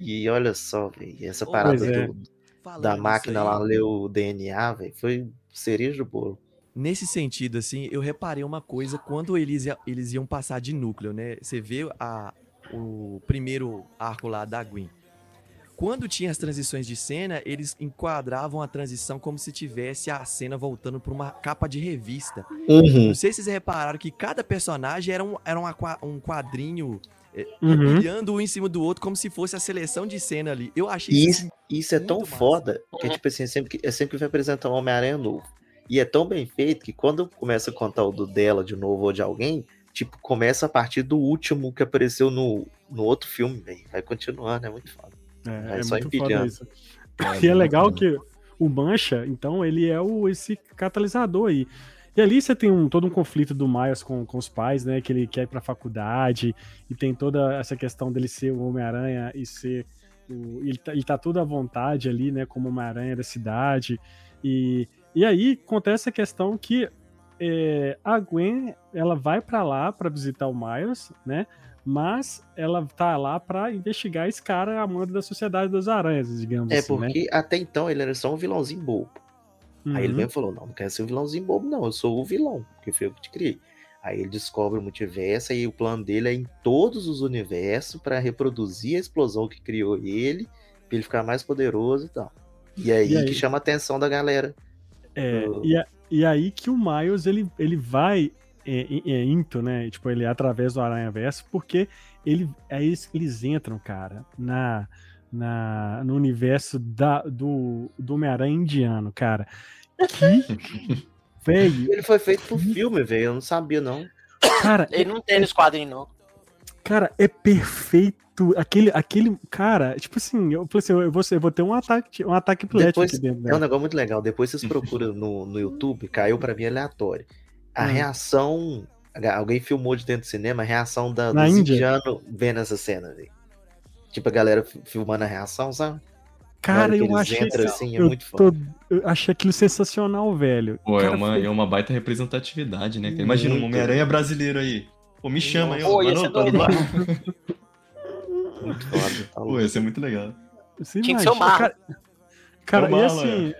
E olha só, velho, essa parada é. do- Falando da máquina lá ler o DNA, velho, foi cereja do bolo. Nesse sentido, assim, eu reparei uma coisa quando eles, eles iam passar de núcleo, né? Você vê a, o primeiro arco lá da Gwen. Quando tinha as transições de cena, eles enquadravam a transição como se tivesse a cena voltando para uma capa de revista. Não sei se vocês repararam que cada personagem era um, era uma um quadrinho é, Uhum. olhando um em cima do outro como se fosse a seleção de cena ali. Eu achei isso isso, isso é tão massa. foda que, Uhum. tipo assim, é sempre que, é sempre que vai apresentar um Homem-Aranha novo. E é tão bem feito que quando começa a contar o do dela de novo ou de alguém, tipo, começa a partir do último que apareceu no, no outro filme, velho. Vai continuando, é muito foda. É, Vai é só muito foda empilhando. isso. E é legal que o Mancha, então, ele é o, esse catalisador aí. E ali você tem um, todo um conflito do Miles com, com os pais, né? Que ele quer ir pra faculdade, e tem toda essa questão dele ser o Homem-Aranha e ser. O, ele, tá, ele tá tudo à vontade ali, né? Como Homem-Aranha da cidade. E, e aí acontece a questão que é, a Gwen ela vai pra lá pra visitar o Miles, né? Mas ela tá lá pra investigar esse cara amante da sociedade das aranhas, digamos É assim, né? porque até então ele era só um vilãozinho bobo. Aí ele Uhum. mesmo falou: Não, não quero ser um vilãozinho bobo, não. Eu sou o vilão, porque foi eu que te criei. Aí ele descobre o multiverso e o plano dele é em todos os universos pra reproduzir a explosão que criou ele, pra ele ficar mais poderoso e tal. E aí, E aí? que chama a atenção da galera. É, Uh. e, a- e aí que o Miles ele, ele vai é, é, é, into, né? Tipo, ele é através do Aranha Verso, porque ele, aí eles, eles entram, cara, na, na, no universo da, do, do Homem-Aranha indiano, cara. Que. [LAUGHS] velho, Ele foi feito pro filme, velho. Eu não sabia, não. cara, Ele não tem nos quadrinhos, não. Cara, é perfeito. Aquele, aquele cara, tipo assim, eu falei assim, eu vou, eu vou ter um ataque, um ataque epilético Depois, dentro. é um negócio muito legal. Depois vocês [LAUGHS] procuram no, no YouTube, caiu pra mim aleatório. A Hum. reação. Alguém filmou de dentro do cinema a reação da, Na dos indianos vendo essa cena, velho. Tipo, a galera fi- filmando a reação, sabe? Cara, eu eles achei, entram, assim, é eu, muito foda. tô, eu achei aquilo sensacional, velho. Pô, é Cara, uma, foi- é uma baita representatividade, né? Imagina um. Homem-Aranha brasileiro aí. Pô, me chama aí. Pô, ia Mano, ser tá doido, lá. [LAUGHS] Muito foda. tá Pô, ia ser muito legal. Você Tinha que ser o Marlon. Cara, cara É o e Marlon, assim.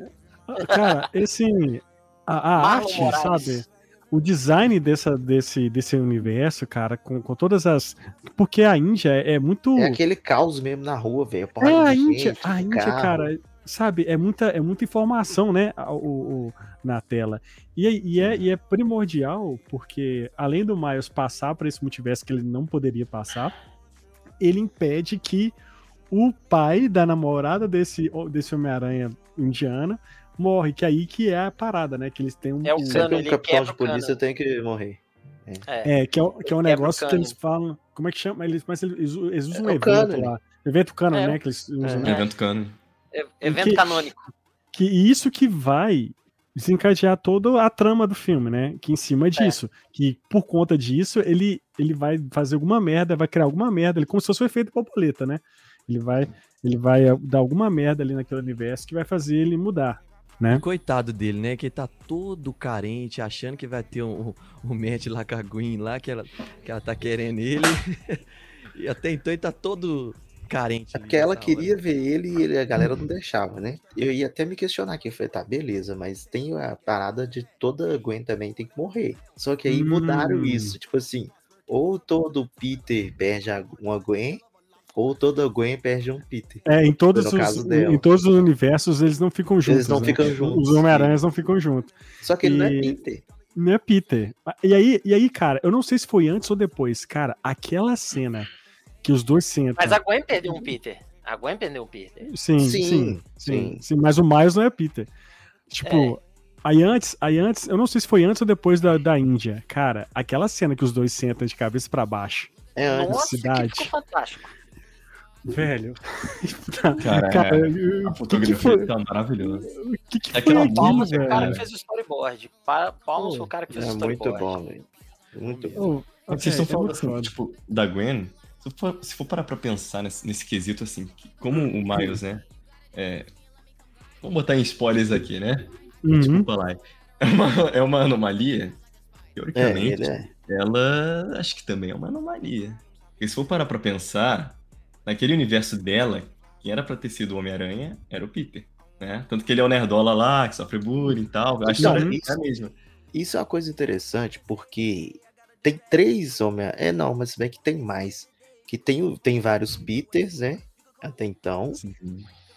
Cara, esse. A, a Marlon arte, Morales. sabe? O design dessa, desse, desse universo, cara, com, com todas as. Porque a Índia é, é muito. É aquele caos mesmo na rua, velho. É, a Índia, gente, a Índia, cara, sabe, é muita, é muita informação, né, o, o- na tela. E, é- e é, e é primordial, porque além do Miles passar para esse multiverso que ele não poderia passar, ele impede que o pai da namorada desse, desse Homem-Aranha indiana morre, que aí que é a parada, né, que eles têm um... É o um- cano, Sempre um capitão de cano. polícia tem que morrer. É. É, que é, que é um negócio que cano. eles falam. Como é que chama? Eles, mas eles, eles usam um É o evento cânone. lá. Evento cano, É. né? Que eles usam. É. né? Evento cano. É- Evento que- canônico. que isso que vai desencadear toda a trama do filme, né? Que em cima disso, que por conta disso ele ele vai fazer alguma merda, vai criar alguma merda, ele como se fosse o efeito borboleta, né? Ele vai ele vai eh, dar alguma merda ali naquele universo que vai fazer ele mudar, né? Coitado dele, né? Que ele tá todo carente, achando que vai ter um, um match lá com a Gwen lá, que ela, que ela tá querendo ele. [LAUGHS] e até então ele tá todo carente. É porque ela nessa queria hora. ver ele e ele- a galera não deixava, né? Eu ia até me questionar aqui. Eu falei, tá, beleza, mas tem a parada de toda Gwen também tem que morrer. Só que aí mudaram Hum. isso. Tipo assim, ou todo Peter perde uma Gwen, ou toda Gwen perde um Peter. É, em todos, os, em todos os universos eles não ficam juntos. não né? ficam juntos, Os Homem-Aranhas não ficam juntos. Só que ele não é Peter. Não é Peter. E aí, e aí, cara, eu não sei se foi antes ou depois. Cara, aquela cena que os dois sentam. Mas a Gwen perdeu um Peter. A Gwen perdeu um Peter. Sim, sim, Sim, sim, sim. sim, Mas o Miles não é Peter. Tipo, É. aí antes, aí antes, eu não sei se foi antes ou depois da, da Índia. Cara, aquela cena que os dois sentam de cabeça pra baixo. É antes. Nossa, cidade. que ficou fantástico. Velho. [LAUGHS] Cara, Cara, é, o a que, que fotografia foi, tá maravilhosa. o que, que foi Aquela aquilo, palma, velho? O cara que fez o storyboard. Pa- Palmas pro cara que fez o É muito storyboard. bom, velho. Muito bom. Ô, Vocês é, estão é falando muito assim, tipo, da Gwen, se for, se for parar pra pensar nesse, nesse quesito, assim, que como o Miles, né? É, vamos botar em spoilers aqui, né? Uhum. Desculpa lá. É uma, é uma anomalia. É, Teoricamente, ele é. ela acho que também é uma anomalia. Porque se for parar pra pensar, naquele universo dela, quem era pra ter sido o Homem-Aranha era o Peter. Né? Tanto que ele é o nerdola lá, que sofre bullying e tal. A história Não, é isso- a mesma. Isso é uma coisa interessante, porque tem três homem É, não, mas se bem que tem mais. Que tem, tem vários Peters, né? Até então.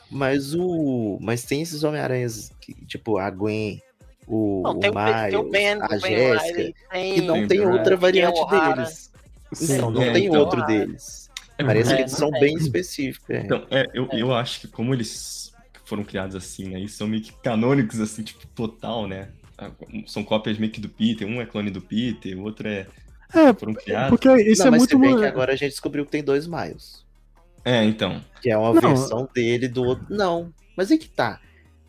Mas o. Mas tem esses Homem-Aranhas, tipo, a Gwen, o, Não, o tem, tem o Miles, Ben, a Jéssica, que não Tem outra variante O'Hara. deles. Sim. Não, não É, tem então- outro deles. É Parece muito- que eles são é. bem específicos. é. Então, é, eu, eu acho que como eles foram criados assim, né? E são meio que canônicos, assim, tipo, total, né? Ah, São cópias meio que do Peter, um é clone do Peter, o outro é. É, Foram criados. porque isso não, é mas muito. se bem que agora a gente descobriu que tem dois Miles. É, então. Que é uma Não. versão dele do outro. Não, mas é que tá.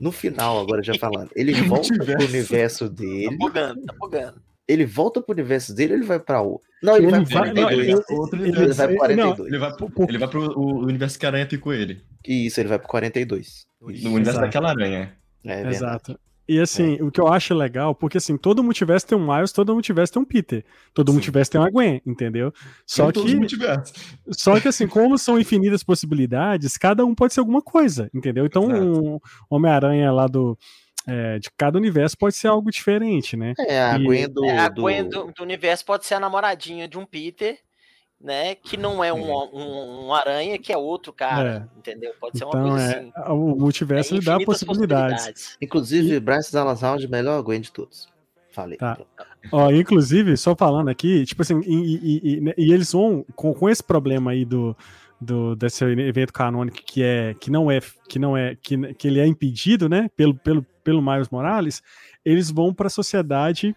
No final, agora já falando, ele [LAUGHS] volta pro universo Tá dele. bugando, tá bugando. Ele volta pro universo dele ou ele vai pra o. Não, ele, Ele vai pro vai- não, 42. ele- Outro ele- Ele vai pro não, 42. Ele vai pro, ele vai pro o universo que a aranha picou ele. Isso, ele vai pro 42. No universo Exato. daquela aranha. É verdade. Exato. E assim, o que eu acho legal, porque assim, todo multiverso tem um Miles, todo multiverso tem um Peter. Todo Sim. multiverso tem uma Gwen, entendeu? Só todos que, só que assim, como são infinitas possibilidades, cada um pode ser alguma coisa, entendeu? Então, Exato. um Homem-Aranha lá do. é, de cada universo pode ser algo diferente, né? É, a E- Gwen do. É, a do- Gwen do, do universo pode ser a namoradinha de um Peter, né? Que não é um, um, um aranha, que é outro cara, entendeu? Pode ser uma Então, coisa é, assim. o multiverso É ele dá infinitas possibilidades. Inclusive, Bryce Dallas Howard, melhor Gwen de todos. Falei. Tá. Ó, inclusive, só falando aqui, tipo assim, e, e- e- e eles vão, com, com esse problema aí do, do desse evento canônico que é que não é que não é que, que ele é impedido, né, pelo, pelo, pelo Miles Morales, eles vão para a sociedade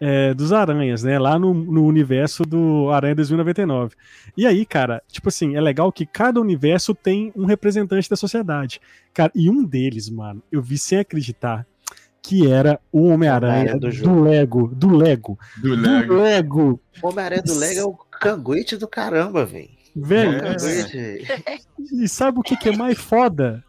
é, dos aranhas, né, lá no, no universo do Aranha 2099. E aí, cara, tipo assim, é legal que cada universo tem um representante da sociedade. Cara, e um deles, mano, eu vi sem acreditar que era o Homem-Aranha do do. Lego, do Lego, Do do Lego. Lego, O Homem-Aranha do Lego é o canguete do caramba, velho. velho. É. E sabe o que, que é mais foda?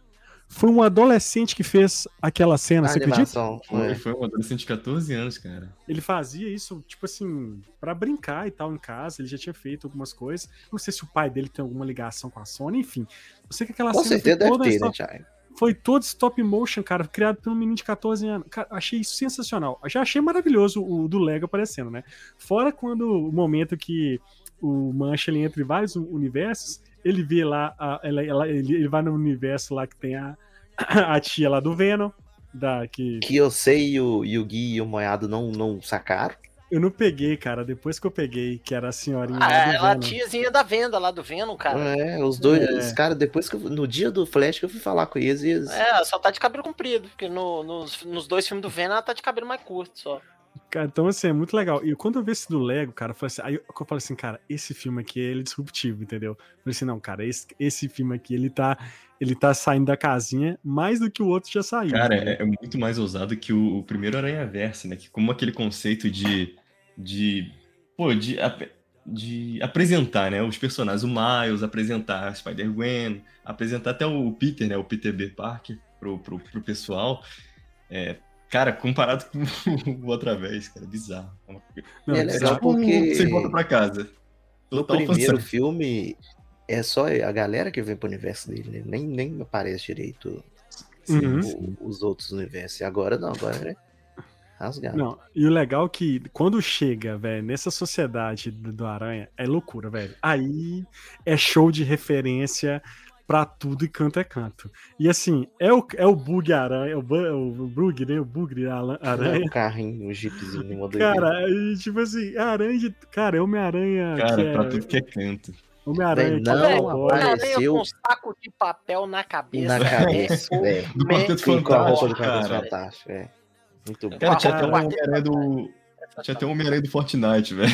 Foi um adolescente que fez aquela cena, A você acredita? Foi, é. foi um adolescente de 14 anos, cara. Ele fazia isso, tipo assim, pra brincar e tal em casa, ele já tinha feito algumas coisas. Não sei se o pai dele tem alguma ligação com a Sony, enfim. Eu sei que aquela Com cena certeza foi deve toda, ter, né, stop, Thiago? foi todo stop motion, cara, criado por um menino de 14 anos. Cara, achei isso sensacional. Já achei maravilhoso o do Lego aparecendo, né? Fora quando o momento que o Mancha ele entra em vários universos, ele vê lá, a- ela- ela- ele, ele vai no universo lá que tem a, a tia lá do Venom, da, que Que eu sei e o, e o Gui e o Moiado não, não sacaram. eu não peguei, cara, depois que eu peguei, que era a senhorinha Ah, lá do ela a Venom. tiazinha da venda lá do Venom, cara. É, os dois, É. os caras, depois que eu, no dia do Flash que eu fui falar com eles, e eles, É, só tá de cabelo comprido, porque no- nos, nos dois filmes do Venom ela tá de cabelo mais curto só. Cara, então, assim, é muito legal. E quando eu vi esse do Lego, cara, eu falei assim, aí eu, eu falei assim, cara, esse filme aqui ele é disruptivo, entendeu? Eu falei assim, não, cara, esse, esse filme aqui, ele tá, ele tá saindo da casinha mais do que o outro já saiu. Cara, entendeu? é, é muito mais ousado que o, o primeiro Aranha Verso, né? Que como aquele conceito de. de. pô, de, de apresentar, né? Os personagens, o Miles, apresentar a Spider-Gwen, apresentar até o Peter, né? O Peter B. Parker pro, pro, pro pessoal. É, cara, comparado com o [LAUGHS] outra vez, cara, bizarro. Não, é isso legal tipo, porque Você volta pra casa. no Total primeiro fanservice. filme é só a galera que vem pro universo dele, né? Nem, nem aparece direito Uhum. o- os outros universos. E agora não, agora é rasgado. Não, e o legal é que quando chega, velho, nessa sociedade do, do Aranha, é loucura, velho. Aí é show de referência pra tudo e canto é canto. E assim, é o, é o Bug Aranha, é o, Bu- é o Bug, né? O Ala- Aranha. Um carrinho, um jeepzinho, [LAUGHS] uma doideira. Cara, e, tipo assim, aranha de. Cara, é Homem-Aranha. Cara, que pra é, tudo que é canto. Homem-Aranha não, é. Homem-Aranha apareceu- com um saco de papel na cabeça. Na cabeça, [LAUGHS] É. Do Quarteto Sim, com a roupa do Fantástico, Quarteto cara. Fantástico, é. Muito bom. Cara, tinha até um Homem-Aranha do. Tinha até um Homem-Aranha do Fortnite, velho.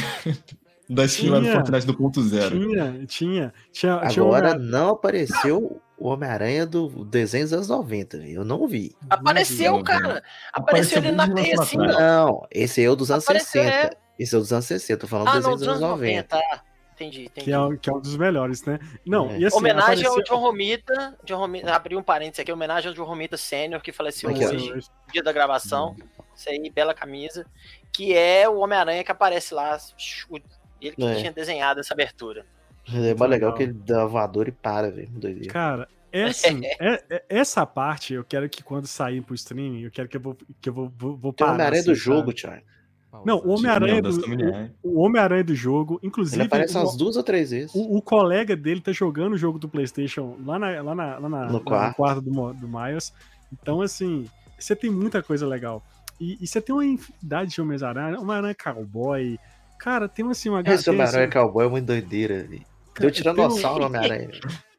Da Steam lá do Tinha. Fortnite do ponto zero. Tinha, tinha. Tinha, tinha Agora Homem- não apareceu o Homem-Aranha do desenho dos anos 90, velho. eu não vi. Apareceu, Não, cara. Apareceu Apareceu ele na teia assim. Não, esse é o dos anos Apareceu, 60. Esse é o dos anos 60, tô falando Ah, não, desenho dos anos anos 90. 90. Ah, entendi, entendi. que, é, o- que é um dos melhores, né? Não, É. e assim. homenagem ao apareceu- John Romita. John Romita abriu um parênteses aqui. Homenagem ao John Romita Sênior, que faleceu Aqui, hoje, dia da gravação. Isso aí, bela camisa. Que é o Homem-Aranha que aparece lá. Ele que É. tinha desenhado essa abertura. É mais legal que ele dá voador e para, velho. Doideira. Cara, é assim, [LAUGHS] é- é- essa parte eu quero que quando sair pro streaming, eu quero que eu vou, que eu vou, vou, vou Tem o parar. Homem-Aranha assim, do jogo, Thiago. Não, o Homem-Aranha do, o, o Homem-Aranha do jogo, inclusive Ele aparece o, umas duas ou três vezes. o, o colega dele tá jogando o jogo do PlayStation lá, na, lá, na, lá na- No lá quarto. quarto do, do Miles. Então, assim, você tem muita coisa legal. E, e você tem uma infinidade de Homem-Aranha, Homem-Aranha Cowboy. Cara, tem assim uma Esse tem, Homem-Aranha assim, Cowboy é muito doideira, velho. Cara, Deu tiranossauro tem Homem-Aranha.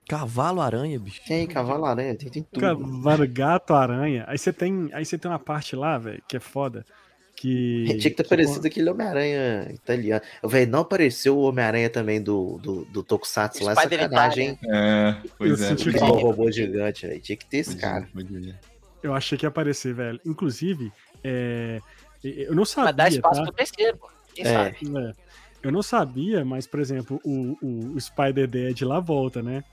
Cavalo-aranha, bicho. Tem cavalo-aranha, tem, tem tudo. Cavalo, gato, aranha. Aí você tem, aí você tem uma parte lá, velho, que é foda. Que. Tinha que ter que- aparecido aquele Homem-Aranha italiano. Velho, não apareceu o Homem-Aranha também do, do, do Tokusatsu lá, é Spider sacanagem, hein? É, pois Eu é. senti. Igual o robô gigante, velho. Tinha que ter esse podia- cara. podia. Eu achei que ia aparecer, velho. Inclusive, é, eu não sabia. Mas dá espaço tá? pro terceiro, pô. Quem É. sabe? É. Eu não sabia, mas, por exemplo, o, o, o Spider-Dead lá volta, né?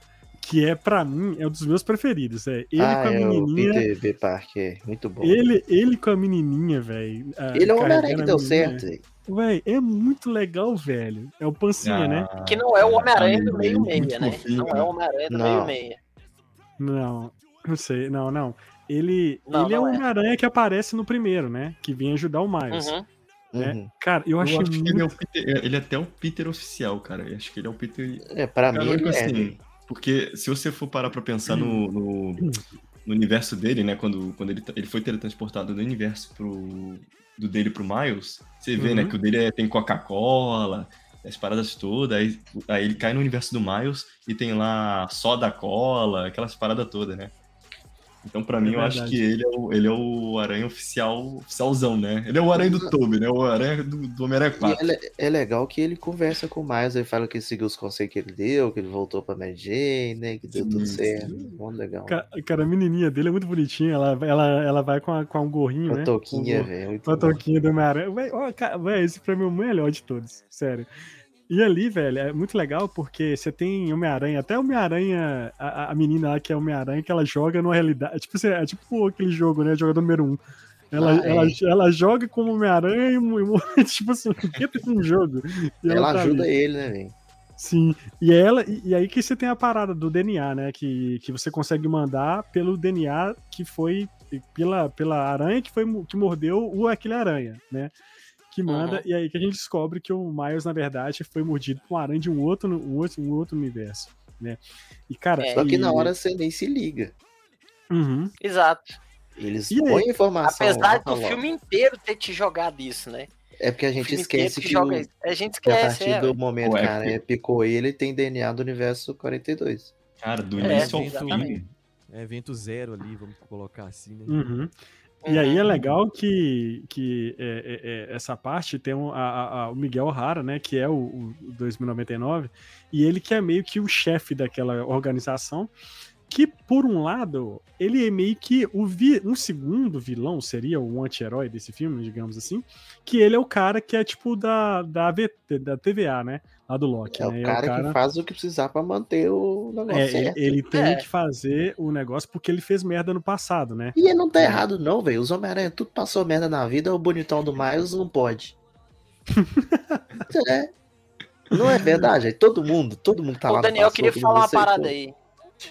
Que é, pra mim, é um dos meus preferidos. É. Ele ah, com a é o menininha. Peter B. Parker, é muito bom. Ele, ele com a menininha, velho. ah, Ele é o Homem-Aranha que deu menininha. certo, velho. Véi, é muito legal, velho. É o Pancinha, né? Ah, Que não é o Homem-Aranha do é meio-meia, né? fofinho, Não é cara. o Homem-Aranha do meio-meia. Não, não sei. Não, não. Ele, Não, ele é o não é. Homem-Aranha que aparece no primeiro, né? Que vem ajudar o Miles. Uhum. Né? Uhum. Cara, eu Eu achei acho que ele é, muito. o Peter, ele é até o Peter oficial, cara. Eu acho que ele é o Peter. É, pra Cara, mim é. assim, porque se você for parar pra pensar no, no, no universo dele, né? Quando, quando ele, ele foi teletransportado do universo pro, do dele pro Miles, você vê, Uhum. né? Que o dele é- tem Coca-Cola, as paradas todas. Aí, aí ele cai no universo do Miles e tem lá só da cola, aquelas paradas todas, né? Então, pra mim, eu acho verdade. que ele é, o, ele é o aranha oficial, oficialzão, né? Ele é o aranha do Toby, né? O aranha do, do Homem-Aranha E 4. é, é legal que ele conversa com o Miles, ele fala que seguiu os conselhos que ele deu, que ele voltou pra Mary Jane, né? Que deu tudo Sim, certo. Muito legal. Ca- Cara, a menininha dele é muito bonitinha. Ela, ela, ela vai com, a- com um gorrinho, Uma né? touquinha, Com o- velho. muito Com a bom. touquinha do Homem-Aranha. Véi, ó, cara, esse pra mim é o melhor de todos. Sério. E ali, velho, é muito legal porque você tem Homem-Aranha, até Homem-Aranha, a, a menina lá que é Homem-Aranha, que ela joga numa realidade. Tipo, assim, é tipo aquele jogo, né? Jogador número um. Ela, Ah, é. ela, ela joga como Homem-Aranha e, mo- [LAUGHS] tipo assim, que tem um jogo. E Ela tá ajuda ali. ele, né, velho? Sim, e ela e, e aí que você tem a parada do DNA, né? Que, que você consegue mandar pelo DNA que foi pela, pela aranha que foi que mordeu o aquele aranha, né? Que manda Uhum. e aí que a gente descobre que o Miles na verdade foi mordido por uma aranha de um outro um outro, um outro universo, né? E cara, É. Só que e- na hora você nem se liga. Uhum. Exato. Eles E aí? põem informação. Apesar do filme inteiro ter te jogado isso, né? É porque a gente esquece que, joga o-. A gente que a esquece, partir é. do momento Ué, que a aranha que- picou ele, tem DNA do universo 42. Cara, do É, início ao exatamente. fim. É evento zero ali, vamos colocar assim, né? Uhum. E aí é legal que, que é, é, é, essa parte tem um- a- a- a- o Miguel O'Hara, né, que é o, o 2099, e ele que é meio que o chefe daquela organização, que por um lado, ele é meio que o vi, um segundo vilão, seria o anti-herói desse filme, digamos assim, que ele é o cara que é tipo da, da, AVT, da TVA, né, lá do Loki, É né, o cara, que faz o que precisar pra manter o negócio é, ele, certo. ele tem É. que fazer o negócio porque ele fez merda no passado, né? E ele não tá errado, não, velho. Os Homem-Aranha tudo passou merda na vida, o bonitão do Miles não pode. [LAUGHS] é. Não é verdade? Aí todo mundo, todo mundo tá lá o Daniel passou, queria falar uma parada aí.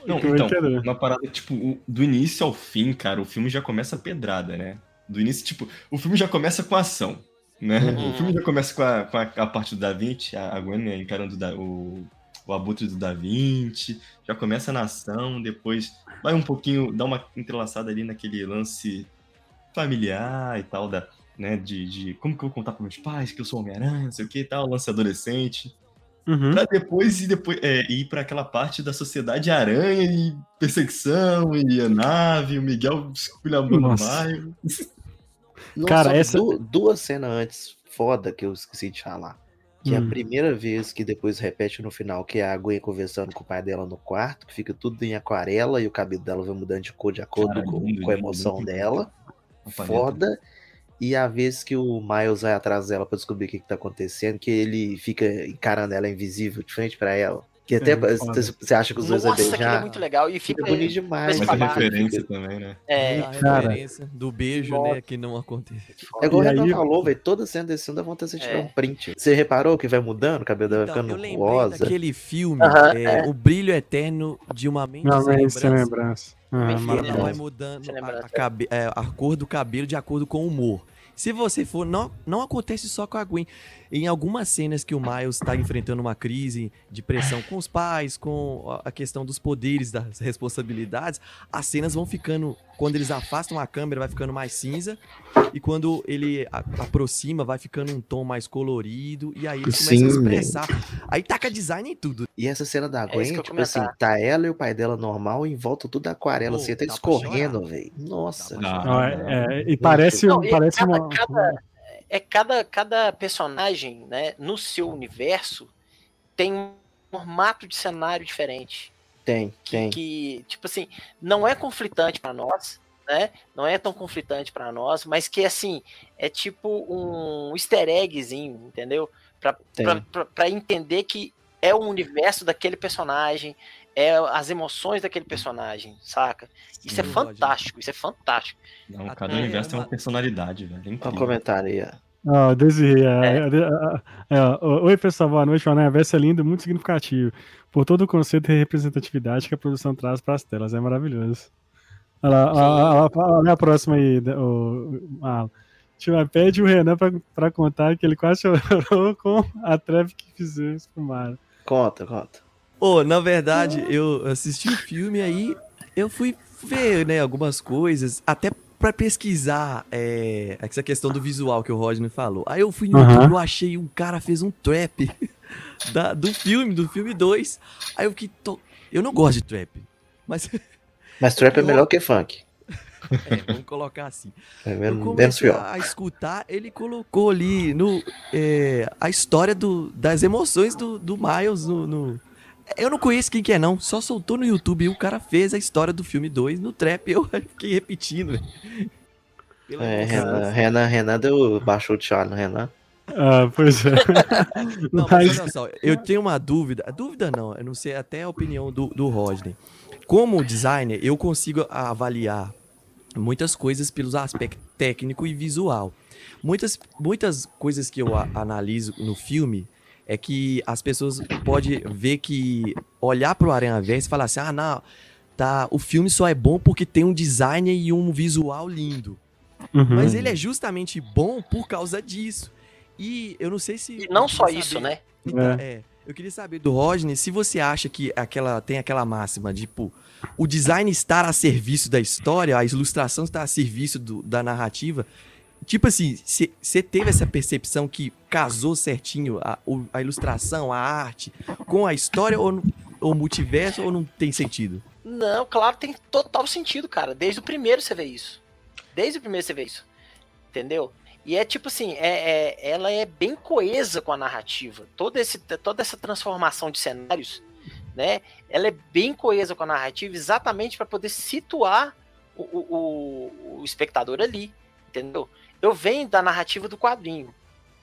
Não, Eu então, entendo. uma parada, tipo, o- do início ao fim, cara, o filme já começa pedrada, né? Do início, tipo, o filme já começa com ação, né? Uhum. O filme já começa com a, com a, a parte do Da Vinci, a a Gwen né, encarando o Da- o, o abutre do Da Vinci, já começa na ação, depois vai um pouquinho, dá uma entrelaçada ali naquele lance familiar e tal, da, né, de, de como que eu vou contar para meus pais que eu sou Homem-Aranha, não sei o que e tal, lance adolescente. Uhum. Pra depois ir, depois, é, ir pra aquela parte da sociedade aranha e perseguição e a nave, o Miguel esculhambando o bairro. Não, Cara, essa- du- duas cenas antes, foda, que eu esqueci de falar. Que é Hum. a primeira vez que depois repete no final, que é a Gwen conversando com o pai dela no quarto, que fica tudo em aquarela e o cabelo dela vai mudando de cor de acordo Cara, com, com a emoção lindo. dela. Foda. E a vez que o Miles vai atrás dela pra descobrir o que, que tá acontecendo, que ele fica encarando ela invisível de frente pra ela. Que até É, você acha que os dois vão Nossa, aquilo é beijar. muito legal. E Fica fica. bonito demais. Mas a baixo. referência também, né? É, a Cara. referência do beijo, né, que não acontece. É igual o Renan falou, velho. Toda cena desse filme dá vontade de tirar É. um print. Você reparou que vai mudando, o cabelo dela vai Então, eu ficando lembrei rosa. daquele filme, Aham, é, O Brilho Eterno de uma Mente Não, Sem mas sem Lembrança. lembrança. Ah, vai mudando a, lembrança. a é, a cor do cabelo de acordo com o humor. Se você for. Não, não acontece só com a Gwen. Em algumas cenas que o Miles está enfrentando uma crise de pressão com os pais, com a- questão dos poderes, das responsabilidades, as cenas vão ficando. Quando eles afastam a câmera, vai ficando mais cinza. E quando ele a- aproxima, vai ficando um tom mais colorido. E aí ele começa Sim, a expressar. Aí taca design em tudo. E essa cena da É Gwen, ia tipo assim, tá ela e o pai dela normal em volta tudo aquarela, Pô, assim, até pra escorrendo, velho. Nossa. Não, é- é, e parece, Não, parece uma. Cada- é cada, cada personagem, né, no seu universo, tem um formato de cenário diferente. Tem, Que, tem. que, tipo assim, não é conflitante pra nós, né? Não é tão conflitante pra nós, mas que, assim, é tipo um easter eggzinho, entendeu? Pra entender que é o universo daquele personagem, é as emoções daquele personagem, saca? Isso é Sim, fantástico, isso é fantástico. Não, cada universo tem uma- uma personalidade, velho. É Olha o incrível. comentário aí, ó. Ó, Desirê, é, é, é, Oi, pessoal, boa noite. O Anéverso é lindo, muito significativo. Por todo o conceito e representatividade que a produção traz para as telas. É maravilhoso. Olha lá, olha a próxima aí, o, o, Tio, pede o Renan pra, pra contar que ele quase [LAUGHS] chorou com a trap que fizemos com o Mário. Conta, conta. Ô, na verdade, eu assisti o filme aí, eu fui ver, né, algumas coisas, até pra pesquisar é, essa questão do visual que o Rodney falou. Aí eu fui no. YouTube, eu achei um cara fez um trap [LAUGHS] da- do filme, do filme 2. Aí eu fiquei. to- Eu não gosto de trap, mas [LAUGHS] Mas trap é melhor que funk. [LAUGHS] é, vamos colocar assim. É Eu menos comecei pior. a escutar, ele colocou ali no, é, a história do, das emoções do, do Miles no, no- Eu não conheço quem que é, não. Só soltou no YouTube e o cara fez a história do filme 2 no trap. Eu [LAUGHS] fiquei repetindo. Pela É. Renan, Renan, Renan deu, baixou o Charlie no Renan. Ah, pois é. [LAUGHS] Não, mas Mas- olha só, eu tenho uma dúvida. Dúvida não, eu não sei até a opinião do, do Rodney. Como designer, eu consigo avaliar muitas coisas pelos aspectos técnico e visual. Muitas, muitas coisas que eu a- analiso no filme é que as pessoas podem ver que olhar pro Aranha Verso e falar assim: ah, não, tá, o filme só é bom porque tem um design e um visual lindo. Uhum. Mas ele é justamente bom por causa disso. E eu não sei se. E não só queria isso, saber- né? Então, É. é. Eu queria saber do Rodney se você acha que aquela tem aquela máxima, tipo, o design estar a serviço da história, a ilustração estar a serviço do- da narrativa. Tipo assim, você teve essa percepção que casou certinho a, a ilustração, a arte, com a história ou, ou multiverso ou não tem sentido? Não, claro, tem total sentido, cara. Desde o primeiro você vê isso. Desde o primeiro você vê isso. Entendeu? E é tipo assim, é, é- ela é bem coesa com a narrativa. Todo esse, toda essa transformação de cenários, né? Ela é bem coesa com a narrativa exatamente para poder situar o, o- o espectador ali. Entendeu? Eu venho da narrativa do quadrinho.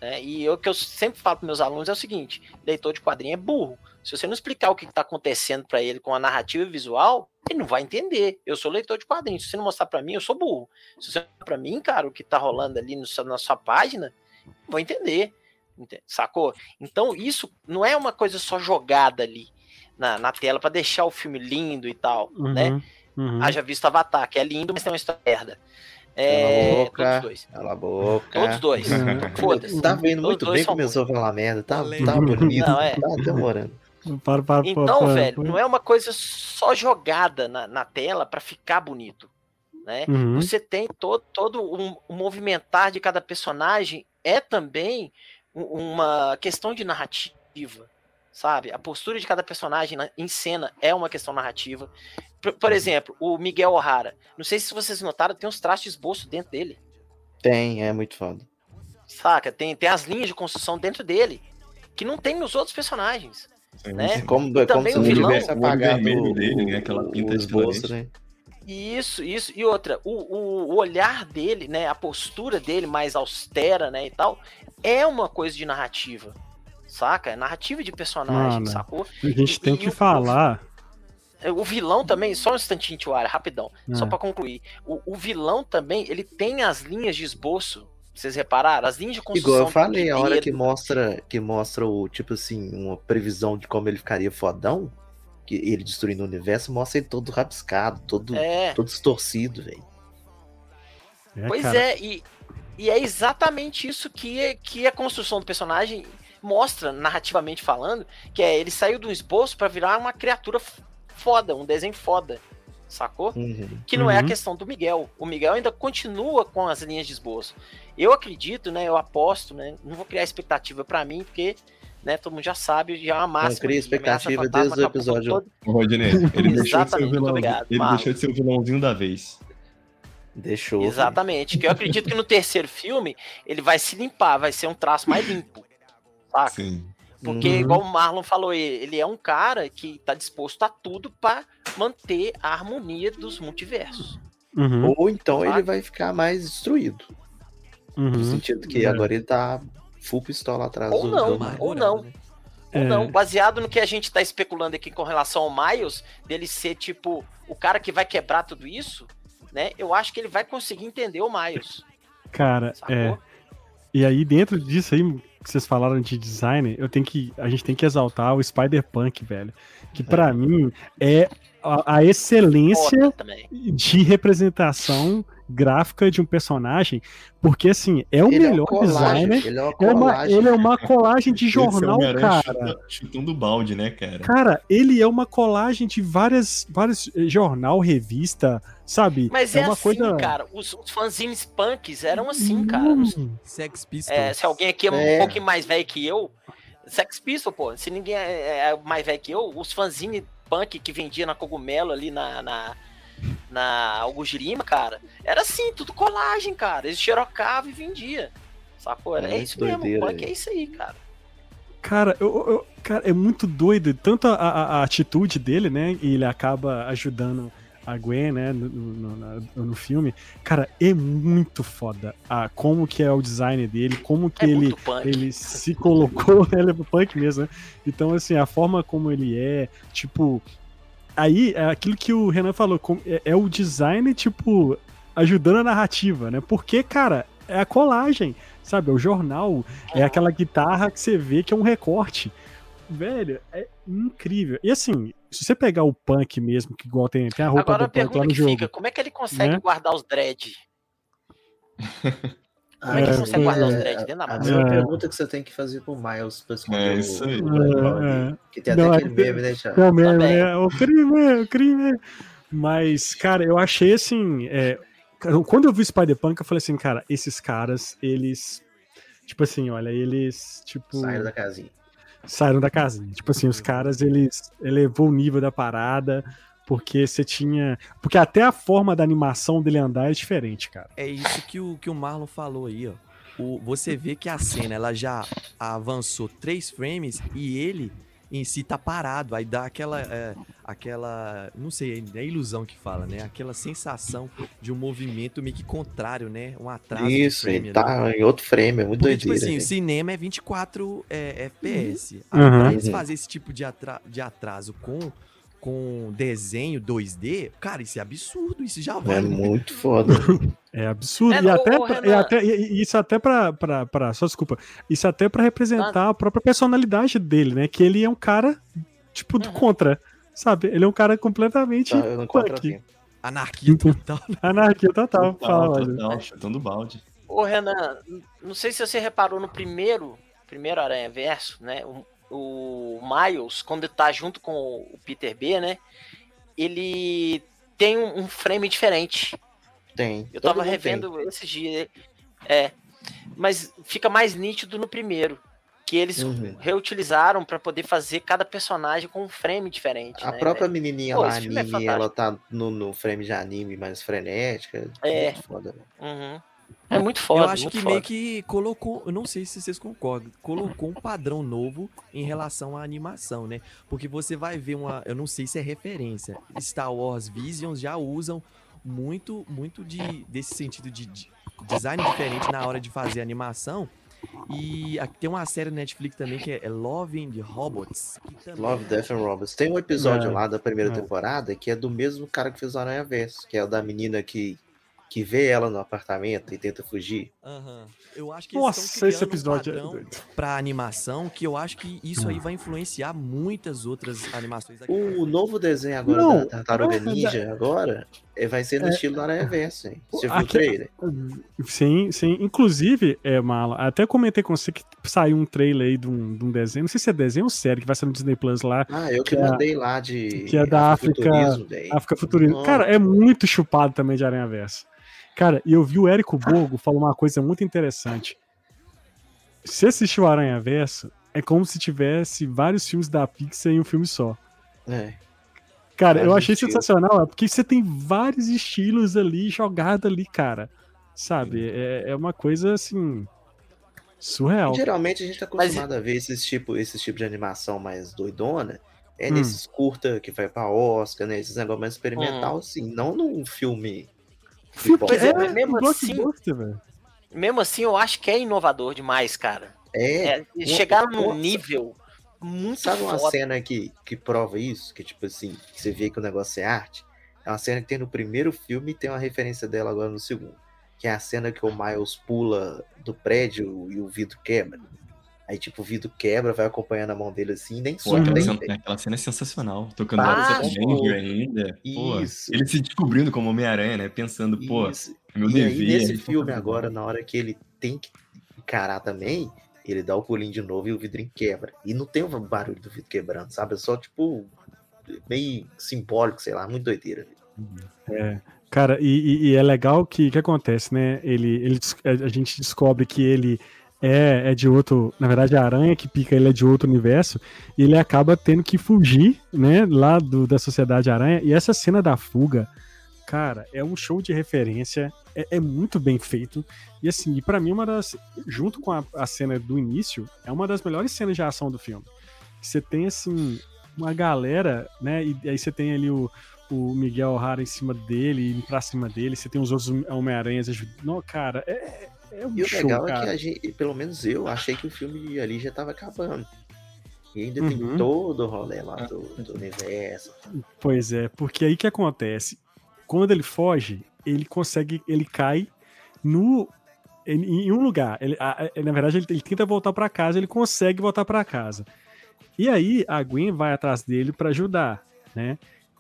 Né? E o que eu sempre falo para meus alunos é o seguinte: leitor de quadrinho é burro. Se você não explicar o que está acontecendo para ele com a narrativa visual, ele não vai entender. Eu sou leitor de quadrinhos. Se você não mostrar para mim, eu sou burro. Se você mostrar para mim, cara, o que tá rolando ali seu- na sua página, eu vou entender. Ente- Sacou? Então isso não é uma coisa só jogada ali na, na tela pra deixar o filme lindo e tal, né? Uhum, uhum. Haja visto Avatar, que é lindo, mas tem uma história merda. É, boca. todos dois. Cala a boca. Todos dois. [LAUGHS] Foda-se. Tá vendo Todos muito dois bem, começou a falar merda. Tá, tá bonito. Não, é. Tá demorando. Para, para, Então, para, velho, para. não é uma coisa só jogada na, na tela pra ficar bonito, né? Uhum. Você tem todo, todo um, um movimentar de cada personagem é também uma questão de narrativa, sabe? A postura de cada personagem na- em cena é uma questão narrativa. Por, por exemplo, o Miguel O'Hara. Não sei se vocês notaram, tem uns traços de esboço dentro dele. Tem, é muito foda. Saca? Tem, tem as linhas de construção dentro dele. Que não tem nos outros personagens. Né? Como, é como também se o não vilão- tivesse o olho apagado vermelho o, dele, né? Aquela pinta o esboço, né? Isso, isso. E outra, o, o, o olhar dele, né? A postura dele mais austera, né? E tal, é uma coisa de narrativa. Saca? É narrativa de personagem, Mano, sacou? A gente E- tem e que o- falar. O vilão também, só um instantinho, Tio Ara, rapidão, só Ah. pra concluir. O, o vilão também, ele tem as linhas de esboço. Vocês repararam? As linhas de construção. Igual eu falei, a hora que mostra, que mostra o, tipo assim, uma previsão de como ele ficaria fodão, que ele destruindo o universo, mostra ele todo rabiscado, todo, É. todo distorcido, velho. É, Pois cara. é, e, e é exatamente isso que, é- que a construção do personagem mostra, narrativamente falando, que é ele saiu do esboço pra virar uma criatura foda, um desenho foda, sacou? Uhum. Que não é a Uhum. questão do Miguel. O Miguel ainda continua com as linhas de esboço. Eu acredito, né, eu aposto, né, não vou criar expectativa pra mim, porque, né, todo mundo já sabe, já é uma máxima. Não cria expectativa Fantasma desde o com episódio todo- O Rodney, ele [LAUGHS] deixou de ser o Exatamente, vilão. obrigado, ele deixou de ser o vilãozinho da vez. Deixou. Exatamente. Que eu acredito que no terceiro filme ele vai se limpar, vai ser um traço mais limpo. Saca? Sim. Porque, Uhum. igual o Marlon falou, ele ele é um cara que tá disposto a tudo pra manter a harmonia dos multiversos. Uhum, Ou então ele vai ficar mais destruído. No uhum. sentido que É. agora ele tá full pistola atrás Ou do, não, do- ou não. né? Ou É. não, baseado no que a gente tá especulando aqui com relação ao Miles, dele ser tipo o cara que vai quebrar tudo isso, né? Eu acho que ele vai conseguir entender o Miles. Cara, Sacou? é. E aí, dentro disso aí que vocês falaram de design, eu tenho que. A gente tem que exaltar o Spider-Punk, velho. Que pra mim é a, a excelência de representação gráfica de um personagem, porque assim, é o Ele é melhor colagem, designer. Ele é uma É uma, ele é uma colagem de Esse jornal, Homem-Aranha cara. chuta- Chutando balde, né, cara? Cara, ele é uma colagem de várias, vários eh, jornal, revista, sabe? Mas é, uma assim, coisa. cara. Os, os fanzines punks eram assim, cara. Hum, Sex Pistols. É, se alguém aqui é um É. pouquinho mais velho que eu, Sex Pistol, pô. Se ninguém é, é mais velho que eu, os fanzine punk que vendia na Cogumelo ali na, na, na Augusto Lima, cara, era assim, tudo colagem, cara. Eles xerocavam e vendia. Sacou? Era, É é, isso mesmo, doideira, punk é isso aí, cara. Cara, eu, eu- cara, é muito doido. Tanto a, a- a atitude dele, né? E ele acaba ajudando a Gwen, né? No, no- no filme. Cara, é muito foda. A, como que é o design dele, como que É ele, ele se colocou, né? [LAUGHS] Ele é punk mesmo, né? Então, assim, a forma como ele é, tipo. Aí, é aquilo que o Renan falou, com- é, é o design, tipo, ajudando a narrativa, né? Porque, cara, é a colagem, sabe? É o jornal, é aquela guitarra que você vê que é um recorte. Velho, é incrível. E assim, se você pegar o punk mesmo, que igual tem, tem a roupa Agora a do punk lá pergunta no que jogo. fica, como é que ele consegue né? guardar os dread? [LAUGHS] Como é É, que ele consegue guardar os É, dread dentro da a mesma É. pergunta que você tem que fazer pro Miles pra esconder É, o- isso aí. o É, dele. Que tem até é aquele que- meme, né, Thiago? Não, mesmo, Também. né? O crime, o crime. Mas, cara, eu achei assim. é, quando eu vi Spider-Punk, eu falei assim, cara, esses caras, eles. Tipo assim, olha, eles. Tipo. Saíram da casinha. saíram da casinha. Tipo assim, os caras, eles elevou o nível da parada, porque você tinha. Porque até a forma da animação dele andar é diferente, cara. É isso que o, que o Marlon falou aí, ó. O, você vê que a cena ela já avançou três frames e ele em si tá parado. Aí dá aquela. é, aquela. Não sei, é ilusão que fala, né? Aquela sensação de um movimento meio que contrário, né? Um atraso. Isso, frame ele tá em outro frame, é muito Porque, tipo doideira. assim, o velho. cinema é 24 é, FPS. Aí, Uhum. pra eles fazerem esse tipo de, atra- de atraso com, com desenho 2D, cara, isso é absurdo, isso já É vale. muito foda. [LAUGHS] É absurdo. É, e, até, e até- e- isso até pra, pra, pra- Só desculpa. Isso até pra representar a própria personalidade dele, né? Que ele é um cara, tipo, do Uhum. contra. Sabe? Ele é um cara completamente. Tá, eu não punk. Anarquia total. [LAUGHS] Anarquia total. Total, Fala, olha. total, chutando balde. Ô, Renan, não sei se você reparou no primeiro, primeiro Aranha Verso, né? O, o Miles, quando tá junto com o Peter B, né? Ele tem um, frame diferente. Tem. Eu tava revendo esses dias. É. Mas fica mais nítido no primeiro. Que eles Uhum. reutilizaram pra poder fazer cada personagem com um frame diferente. A né, própria menininha Pô, lá, é anime, ela tá no, no frame de anime mais frenética. É. Muito Foda, velho. Uhum. É muito foda. eu acho muito que foda. meio que colocou, eu não sei se vocês concordam, colocou um padrão novo em relação à animação, né? Porque você vai ver uma, eu não sei se é referência, Star Wars Visions já usam muito, muito de desse sentido de, de design diferente na hora de fazer animação. E aqui tem uma série na Netflix também que é Love and Robots. também- Love, Death and Robots. Tem um episódio É. lá da primeira É. temporada que é do mesmo cara que fez o Aranha Verso, que é o da menina que, que vê ela no apartamento e tenta fugir. Aham. Eu acho que Nossa, esse criando um episódio é doido. pra animação que eu acho que isso aí vai influenciar muitas outras animações daqui. O novo desenho agora Não, da Tartaruga não, Ninja, agora, é, vai ser no É. estilo do Aranha Verso, hein? Você viu o Aqui- trailer? Sim, sim. Inclusive, é, Mala, até comentei com você que saiu um trailer aí de um, de um desenho. Não sei se é desenho ou série que vai ser no Disney Plus lá. Ah, eu que, Que é- mandei lá de que é da África- Afrofuturismo, velho. África Futurismo. Cara, é muito chupado também de Aranha Verso. Cara, e eu vi o Érico Borgo falar uma coisa muito interessante. Se assistiu Aranha Verso, é como se tivesse vários filmes da Pixar em um filme só. É. Cara, eu Vários achei estilos. sensacional, é porque você tem vários estilos ali jogados ali, cara. Sabe? É, é uma coisa assim. Surreal. Geralmente a gente tá Mas- acostumado a ver esses tipo, esse tipo de animação mais doidona. É Hum. nesses curta que vai pra Oscar, né? Esses negócios mais experimental, Hum. assim, não num filme. Filme pipoca. Pois é, é, mesmo assim- velho. Mesmo assim, eu acho que é inovador demais, cara. É, É, chegar num nível muito Sabe uma foda. cena que, que prova isso? Que, tipo assim, você vê que o negócio é arte? É uma cena que tem no primeiro filme e tem uma referência dela agora no segundo. Que é a cena que o Miles pula do prédio e o vidro quebra. Aí, tipo, o vidro quebra, vai acompanhando a mão dele assim e nem Pô, aquela, nem cena, aquela cena é sensacional. Tocando tipo, Banger ainda. Pô, Isso. ele se descobrindo como Homem-Aranha, né? Pensando, pô, Isso. é meu e dever. aí, nesse filme fala, agora, na hora que ele tem que encarar também, ele dá o pulinho de novo e o vidrinho quebra. E não tem o barulho do vidro quebrando, sabe? É só, tipo, meio simbólico, sei lá, muito doideira. Cara, e, e- e é legal que que acontece, né? Ele, ele a gente descobre que ele é, é de outro. Na verdade, a aranha que pica ele é de outro universo. E ele acaba tendo que fugir, né? Lá do, da Sociedade Aranha. E essa cena da fuga, cara, é um show de referência. É, é muito bem feito. E assim, e pra mim, uma das. Junto com a, a cena do início, é uma das melhores cenas de ação do filme. Você tem, assim, uma galera, né? E aí você tem ali o o Miguel O'Hara em cima dele, indo pra cima dele, você tem os outros Homem-Aranhas ajudando. Cara, é, é um E o show, legal é cara. que a gente, pelo menos eu, achei que o filme ali já tava acabando. E ainda Uhum. tem todo o rolê lá do, do universo. Pois é, porque aí que acontece? Quando ele foge, ele consegue, ele cai no em, em um lugar. Ele, a- a- na verdade, ele, ele tenta voltar pra casa, ele consegue voltar pra casa. E aí a Gwen vai atrás dele pra ajudar, né?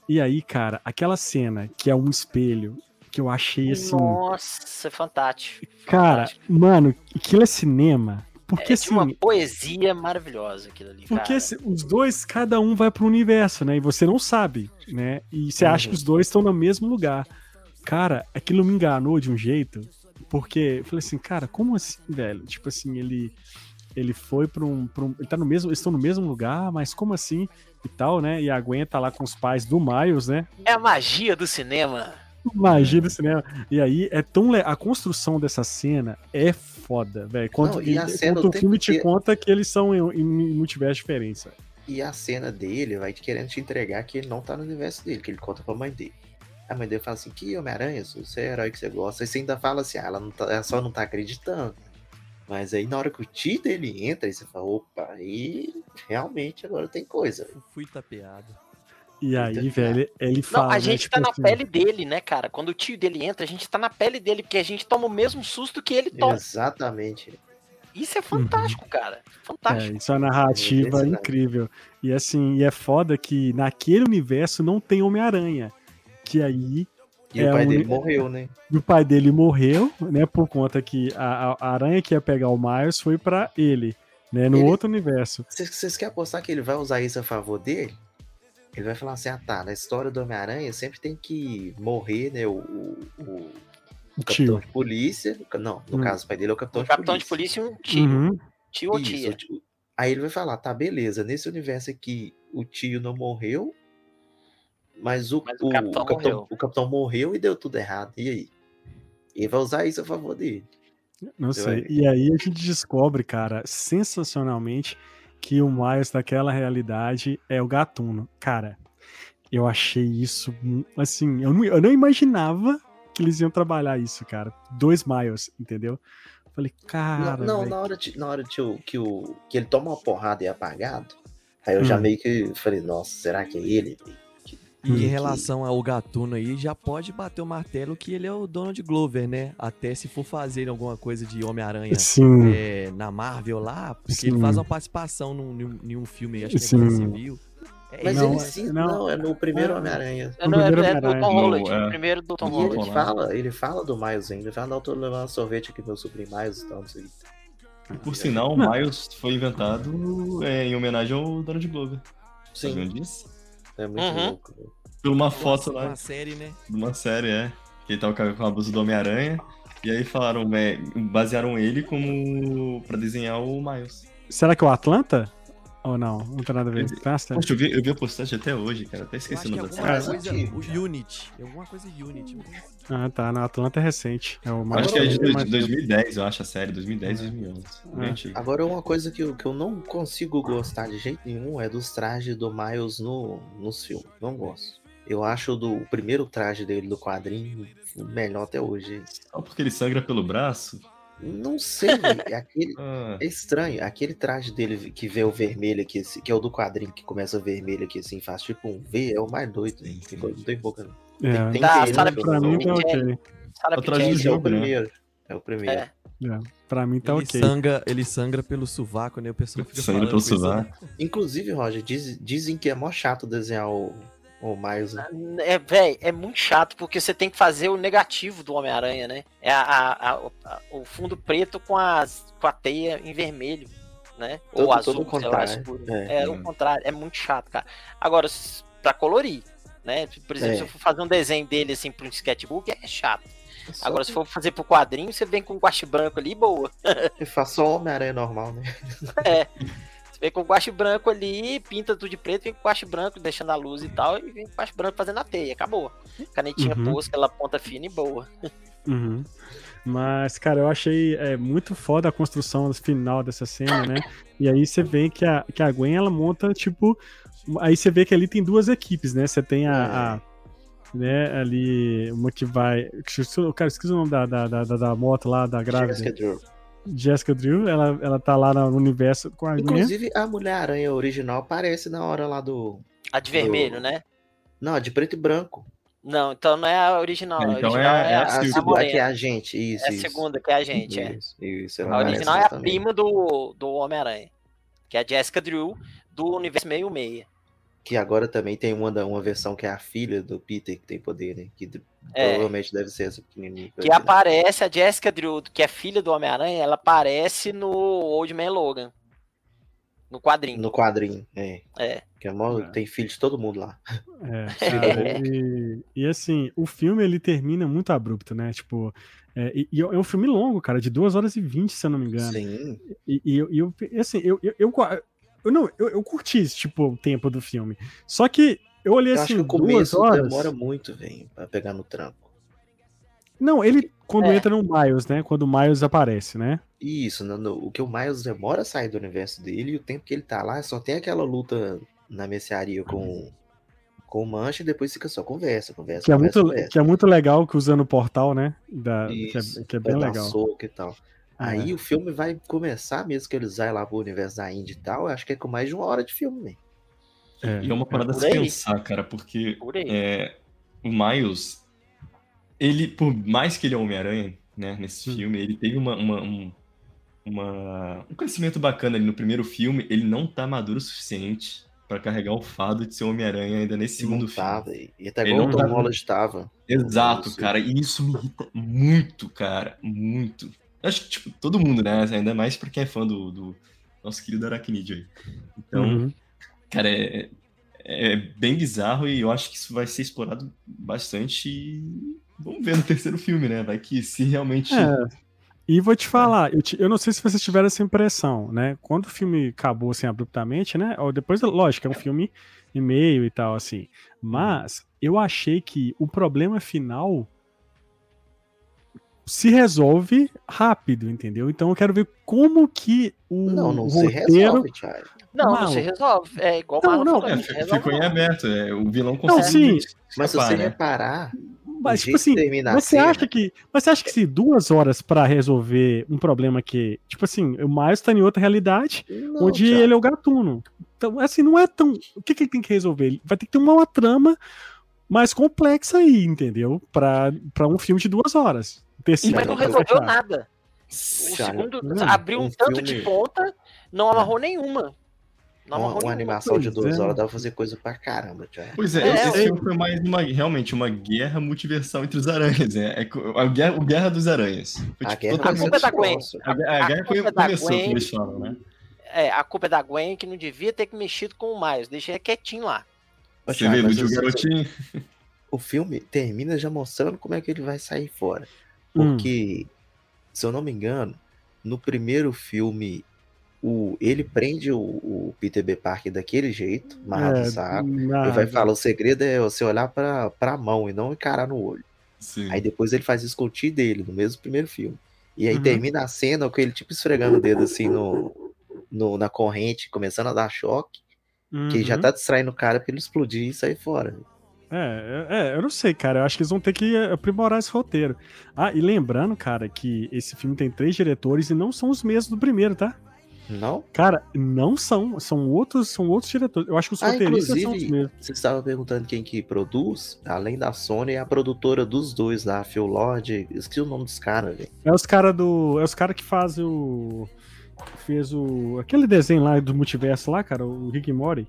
E aí, cara, aquela cena que é um espelho que eu achei assim, Nossa, é fantástico. cara, fantástico. mano, aquilo é cinema. Porque é assim, de uma poesia maravilhosa aquilo ali, Porque assim, os dois, cada um vai para um universo, né? E você não sabe, né? E você acha que os dois estão no mesmo lugar. Cara, aquilo me enganou de um jeito, porque eu falei assim, cara, como assim, velho? Tipo assim, ele ele foi para um, pra um. Ele tá no mesmo. Eles estão no mesmo lugar, mas como assim? E tal, né? E a Gwen tá lá com os pais do Miles, né? É a magia do cinema. Magia do cinema. E aí é tão. le- A construção dessa cena é foda, velho. Quando, Não, e a ele- cena quando o filme te conta que eles são em, em multiverso diferentes. E a cena dele vai querendo te entregar que ele não tá no universo dele, que ele conta pra mãe dele. A mãe dele fala assim, que Homem-Aranha, você é herói que você gosta. Aí você ainda fala assim, ah, ela, não tá, ela só não tá acreditando. Mas aí na hora que o tio dele entra, aí você fala, opa, aí realmente agora tem coisa. Eu fui tapeado. E aí, velho, ele Não, fala. a né, gente tipo tá na assim, pele dele, né, cara? Quando o tio dele entra, a gente tá na pele dele, porque a gente toma o mesmo susto que ele toma. Exatamente. Isso é fantástico, cara. Fantástico. É, isso é uma narrativa Impressionante. incrível. E assim, e é foda que naquele universo não tem Homem-Aranha. Que aí E É, o pai um- dele morreu, né? o pai dele morreu, né? Por conta que a, a- aranha que ia pegar o Miles foi pra ele, né? No Ele- outro universo. Vocês, vocês querem apostar que ele vai usar isso a favor dele? Ele vai falar assim, ah tá, na história do Homem-Aranha sempre tem que morrer, né? O, o, o O capitão tio. de polícia. Não, no Hum. caso, o pai dele é o capitão, O capitão de polícia e um tio. Uhum. Tio ou tia. Aí ele vai falar, tá, beleza, nesse universo aqui o tio não morreu, mas o, Mas o o, capitão o capitão, morreu. o capitão morreu e deu tudo errado. E aí? Ele vai usar isso a favor dele. Não sei. E aí a gente descobre, cara, sensacionalmente, que o Miles daquela realidade é o gatuno. Cara, eu achei isso, assim, eu não, eu não imaginava que eles iam trabalhar isso, cara. Dois Miles, entendeu? Falei, cara. não, não, na hora, de- na hora de, que, o, que ele toma uma porrada e é apagado, aí eu já Hum. meio que falei, nossa, será que é ele? E em relação ao gatuno aí, já pode bater o martelo que ele é o Donald Glover, né? Até se for fazer alguma coisa de Homem-Aranha Sim. é, na Marvel lá, porque Sim. ele faz uma participação num, num, em um filme, acho que é Sim. Guerra Civil. É Mas Não, ele é- sim, não. não, é no primeiro É. Homem-Aranha. É, não, é, primeiro é do. Tom Holland. No, é. Primeiro do Tom E Holland. ele fala, ele fala do Miles ainda, ele fala, não, tô levando sorvete aqui, meu sobrinho Miles e tal, não sei. Por sinal, o. Miles foi inventado é, em homenagem ao Donald Glover. Sabiam Sim, disso? É muito Uhum. louco. velho. Por uma foto lá uma série, né? de uma série, é. Que ele tava com a- com a blusa do Homem-Aranha. E aí falaram, é, basearam ele como. pra desenhar o Miles. Será que é o Atlanta? Ou não? Não tem nada a ver. Tá, Poxa, eu vi, eu vi a postagem até hoje, cara. Até esqueci o que é nome da série. coisa. Unity. É alguma coisa Unity. Ah, tá. No Atlanta é recente. É Acho que é de dois- 2010, eu acho a série. 2010, 2011. Bem Ah. antigo. Agora, uma coisa que eu, que eu não consigo gostar de jeito nenhum é dos trajes do Miles no, nos filmes. Não gosto. Eu acho do, o primeiro traje dele do quadrinho o melhor até hoje. Só porque ele sangra pelo braço? Não sei, velho, é [LAUGHS] aquele. Ah, É estranho, aquele traje dele que vê o vermelho aqui, assim, que é o do quadrinho que começa vermelho aqui, assim, faz tipo um V, é o mais doido, hein? Tem coisa- não tem boca, não. É, Tem Tá, que- Sarah pra mim tá Michelle. ok. Sarah. Esse é o jogo, né? primeiro. É o primeiro. É. É, pra mim tá ele, ok. sangra, ele sangra pelo sovaco, né? O pessoal fica sangra falando pelo né? sovaco. Inclusive, Roger, diz- dizem que é mó chato desenhar o, o Miles. né? É, véi, é muito chato porque você tem que fazer o negativo do Homem-Aranha, né? É a, a- a- o fundo preto com, as, com a teia em vermelho, né? Todo- Ou azul, todo sei lá, escuro. É. É, o contrário, é muito chato, cara. Agora, pra colorir, né? Por exemplo, É. se eu for fazer um desenho dele assim pra um sketchbook, é chato. Só Agora, se for fazer pro quadrinho, você vem com um guache branco ali, boa. que faz só Homem-Aranha normal, né? Você [LAUGHS] vem com o guache branco ali, pinta tudo de preto, vem com o guache branco, deixando a luz e tal, e vem com o guache branco fazendo a teia, acabou. Canetinha Uhum. posca, aquela ponta fina e boa. Uhum. Mas, cara, eu achei é, muito foda a construção final dessa cena, né? E aí você vê que a, que a Gwen, ela monta, tipo... Aí você vê que ali tem duas equipes, né? Você tem a... a- né, ali, uma que vai... Cara, esqueci o nome da, da, da, da- da moto lá, da grávida. Jessica Drew. Jessica Drew, ela, ela tá lá no universo com a Gwen. Inclusive, a Mulher-Aranha original aparece na hora lá do. A de vermelho, Do- né? Não, a de preto e branco. Não, então não é a original. É, a então original é- é, é a, a A, a Silvia. segunda que é a gente, isso. É a isso. segunda que é a gente, é. Isso, isso, ela A original é a também. prima do, do Homem-Aranha. Que é a Jessica Drew, do universo meio-meia. Que agora também tem uma, uma versão que é a filha do Peter que tem poder, né? Que É. provavelmente deve ser essa pequenininha. Que aparece, a Jessica Drew, que é filha do Homem-Aranha, ela aparece no Old Man Logan. No quadrinho. No quadrinho, é. É. Que é mó, tem filho de todo mundo lá. É, [LAUGHS] cara, e, e assim, o filme ele termina muito abrupto, né? Tipo, é, e, e é um filme longo, cara, de 2 horas e 20, se eu não me engano. Sim. E, e eu, e eu- assim, eu, eu, eu, eu não, eu, eu curti esse, tipo, o tempo do filme. Só que eu olhei Eu assim, acho que o duas começo horas. demora muito, velho, pra pegar no tranco. Não, ele quando É. entra no Miles, né? Quando o Miles aparece, né? Isso, no- no- o que o Miles demora a sair do universo dele e o tempo que ele tá lá só tem aquela luta na mercearia com, com o Mancha e depois fica só conversa, conversa, Que é, conversa, muito, conversa. que é muito legal que usando o portal, né? Da, que, Isso, é, que é bem legal. soco e tal. Aí É. o filme vai começar, mesmo que eles vai lá pro universo da Indy e tal, eu acho que é com mais de uma hora de filme, velho. É. E é uma parada a Por se pensar, cara, porque Por aí. é, o Miles, ele, por mais que ele é Homem-Aranha, né, nesse Hum. filme, ele teve uma, uma- um, uma- um crescimento bacana ali no primeiro filme, ele não tá maduro o suficiente pra carregar o fado de ser Homem-Aranha ainda nesse segundo Não filme. E Ele igual o Tom Holland tava. Exato, cara, e isso me irrita muito, cara, muito. Acho que, tipo, todo mundo, né, ainda mais pra quem é fã do, do nosso querido Aracnídeo aí. Então, Uhum. Cara, é, é bem bizarro e eu acho que isso vai ser explorado bastante. E vamos ver no terceiro filme, né? Vai que se realmente. É. E vou te falar, eu, te- eu não sei se vocês tiveram essa impressão, né? Quando o filme acabou assim abruptamente, né? Ou depois, lógico, é um filme e meio e tal, assim. Mas eu achei que o problema final se resolve rápido, entendeu? Então eu quero ver como que o Não, não se roteiro. resolve, Thiago. Não, não se resolve. É igual o Não, Marlon não, falou, É, não se ficou em não. aberto. é, o vilão Não, consegue. sim. Mas se você né? reparar, Mas, tipo assim, você cena- acha que. Mas você acha que se duas horas pra resolver um problema que. Tipo assim, o Miles tá em outra realidade, Não, onde Thiago. ele é o gatuno. Então, assim, não é tão. O que, que ele tem que resolver? Vai ter que ter uma, uma trama mais complexa aí, entendeu? Pra, pra um filme de duas horas. Terceiro, Mas não resolveu nada. O segundo hum, abriu um, um tanto filme- de ponta, não amarrou nenhuma. Não Uma, amarrou uma nenhuma. animação de duas é. horas dá pra fazer coisa pra caramba, Thiago. Pois é, É, esse eu- filme foi mais uma, realmente uma guerra multiversal entre os aranhas. É, é a guerra, o Guerra dos Aranhas. Foi, A tipo, guerra totalmente- A culpa é da Gwen. A, a a guerra culpa é da começou, Gwen. como eles falam, né? É, a culpa é da Gwen que não devia ter mexido com o Miles. Deixa ele quietinho lá. Você vê, o garotinho. o filme termina já mostrando como é que ele vai sair fora. Hum. Porque, se eu não me engano, no primeiro filme, o, ele prende o, o Peter B. Parker daquele jeito, amarrado É, saco. nada. E vai falar, o segredo é você olhar pra, pra mão e não encarar no olho. Sim. Aí depois ele faz isso com o tio dele, no mesmo primeiro filme. E aí Uhum. termina a cena com ele tipo esfregando o dedo assim no, no- na corrente, começando a dar choque, que já Uhum. tá distraindo o cara pra ele explodir e sair fora. É, é, é, eu não sei, cara. Eu acho que eles vão ter que aprimorar esse roteiro. Ah, e lembrando, cara, que esse filme tem três diretores e não são os mesmos do primeiro, tá? Não? Cara, não são. São outros, são outros diretores. Eu acho que os Ah, roteiristas são os mesmos. você estava perguntando quem que produz, além da Sony, é a produtora dos dois lá, Phil Lord, esqueci o nome dos caras, velho. É os caras do. É os caras que fazem o. Fez o. Aquele desenho lá do multiverso lá, cara, o Rick Morty.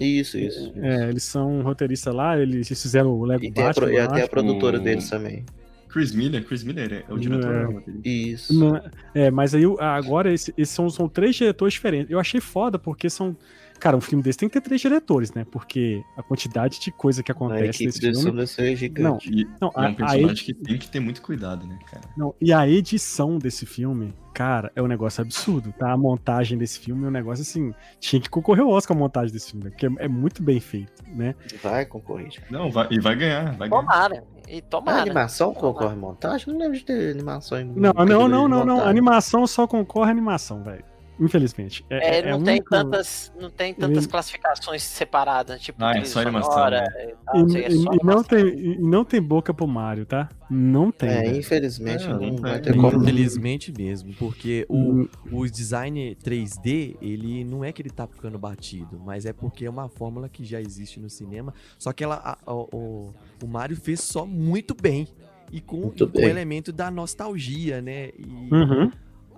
Isso, isso. É, eles são roteiristas lá, eles fizeram o Lego E Batman. pro- e até a produtora deles também. Chris Miller, Chris Miller é o diretor. É. né, Matheus? Isso. Não, é, mas aí agora esse- esses são, são três diretores diferentes. Eu achei foda porque são. Cara, um filme desse tem que ter três diretores, né? Porque a quantidade de coisa que A acontece nesse filme. ser gigante. E Não, é a- um a personagem edi- que tem que ter muito cuidado, né, cara? Não, e a edição desse filme, cara, é um negócio absurdo, tá? A montagem desse filme é um negócio assim. Tinha que concorrer ao Oscar a montagem desse filme, né? porque é, é muito bem feito, né? Vai concorrer. Não, vai, e vai ganhar, vai ganhar. Tomara. E A tomara. animação concorre em montagem? Não lembro de ter animação em Não, não, não, não, não. Animação só concorre a animação, velho. Infelizmente. É, É, é- é não, tem único- tantas, não tem tantas classificações separadas, tipo Ah, é só animação, né? e tal, não é e- e não tem, e não tem boca pro Mario, tá? Não tem. É, velho. infelizmente É, não, não vai ter como. Infelizmente mesmo, porque o, Hum, o design 3D, ele não é que ele tá ficando batido, mas é porque é uma fórmula que já existe no cinema, só que ela, a- a- o, o Mario fez só muito bem. E com, com o elemento da nostalgia, né? E Uhum.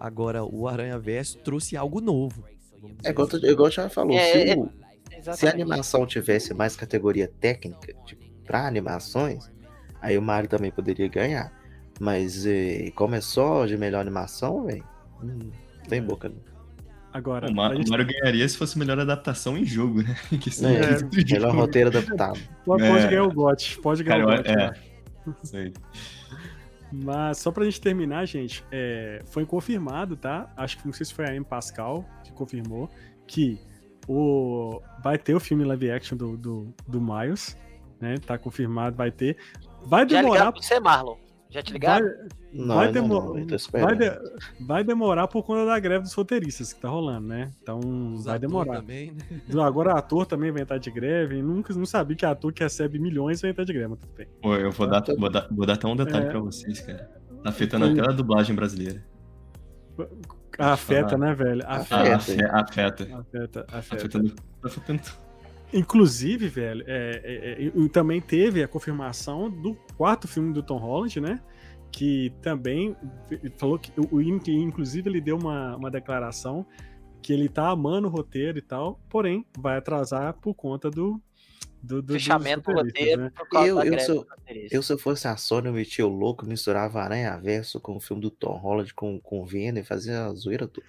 Agora o Aranha Verso trouxe algo novo. É igual, assim. igual já falou, É, se, é- o- se a animação tivesse mais categoria técnica, tipo, pra animações, aí o Mario também poderia ganhar. Mas eh, como é só de melhor animação, velho, hum, não tem boca. Não. Agora, O, Ma- a o gente Mario ganharia se fosse melhor adaptação em jogo, né? [LAUGHS] Que É, é melhor roteiro adaptado. pode, É. pode ganhar o GOT. Pode ganhar Cara, o GOT. é. né? Aí. Mas só pra gente terminar, gente, é, foi confirmado, tá? Acho que não sei se foi a M. Pascal que confirmou que o, vai ter o filme live action do, do, do Miles, né? Tá confirmado, vai ter. Vai Já demorar. ligaram pra você, Marlon? Já te Vai, ligaram? Não, vai, ainda demo- não, eu tô vai, de- vai demorar por conta da greve dos roteiristas que tá rolando, né? Então Os vai demorar. Também, né? Agora ator também vai entrar de greve. Nunca não sabia que ator que recebe milhões vai entrar de greve, mas tudo bem. Pô, eu vou dar, vou dar, vou dar até um detalhe É. pra vocês, cara. Tá afetando até a dublagem brasileira. Afeta, né, velho? Ah, Afeta, Afeta. afe- afeta. afeta, afeta. Inclusive, velho, é, é, é, também teve a confirmação do quarto filme do Tom Holland, né? Que também falou que o inclusive ele deu uma, uma declaração que ele tá amando o roteiro e tal, porém vai atrasar por conta do, do, do fechamento do roteiro né? por causa eu, da eu, sou, eu, se eu fosse a Sony, eu metia o louco, misturava Aranha Verso com o filme do Tom Holland com, com o Venom e fazia a zoeira toda.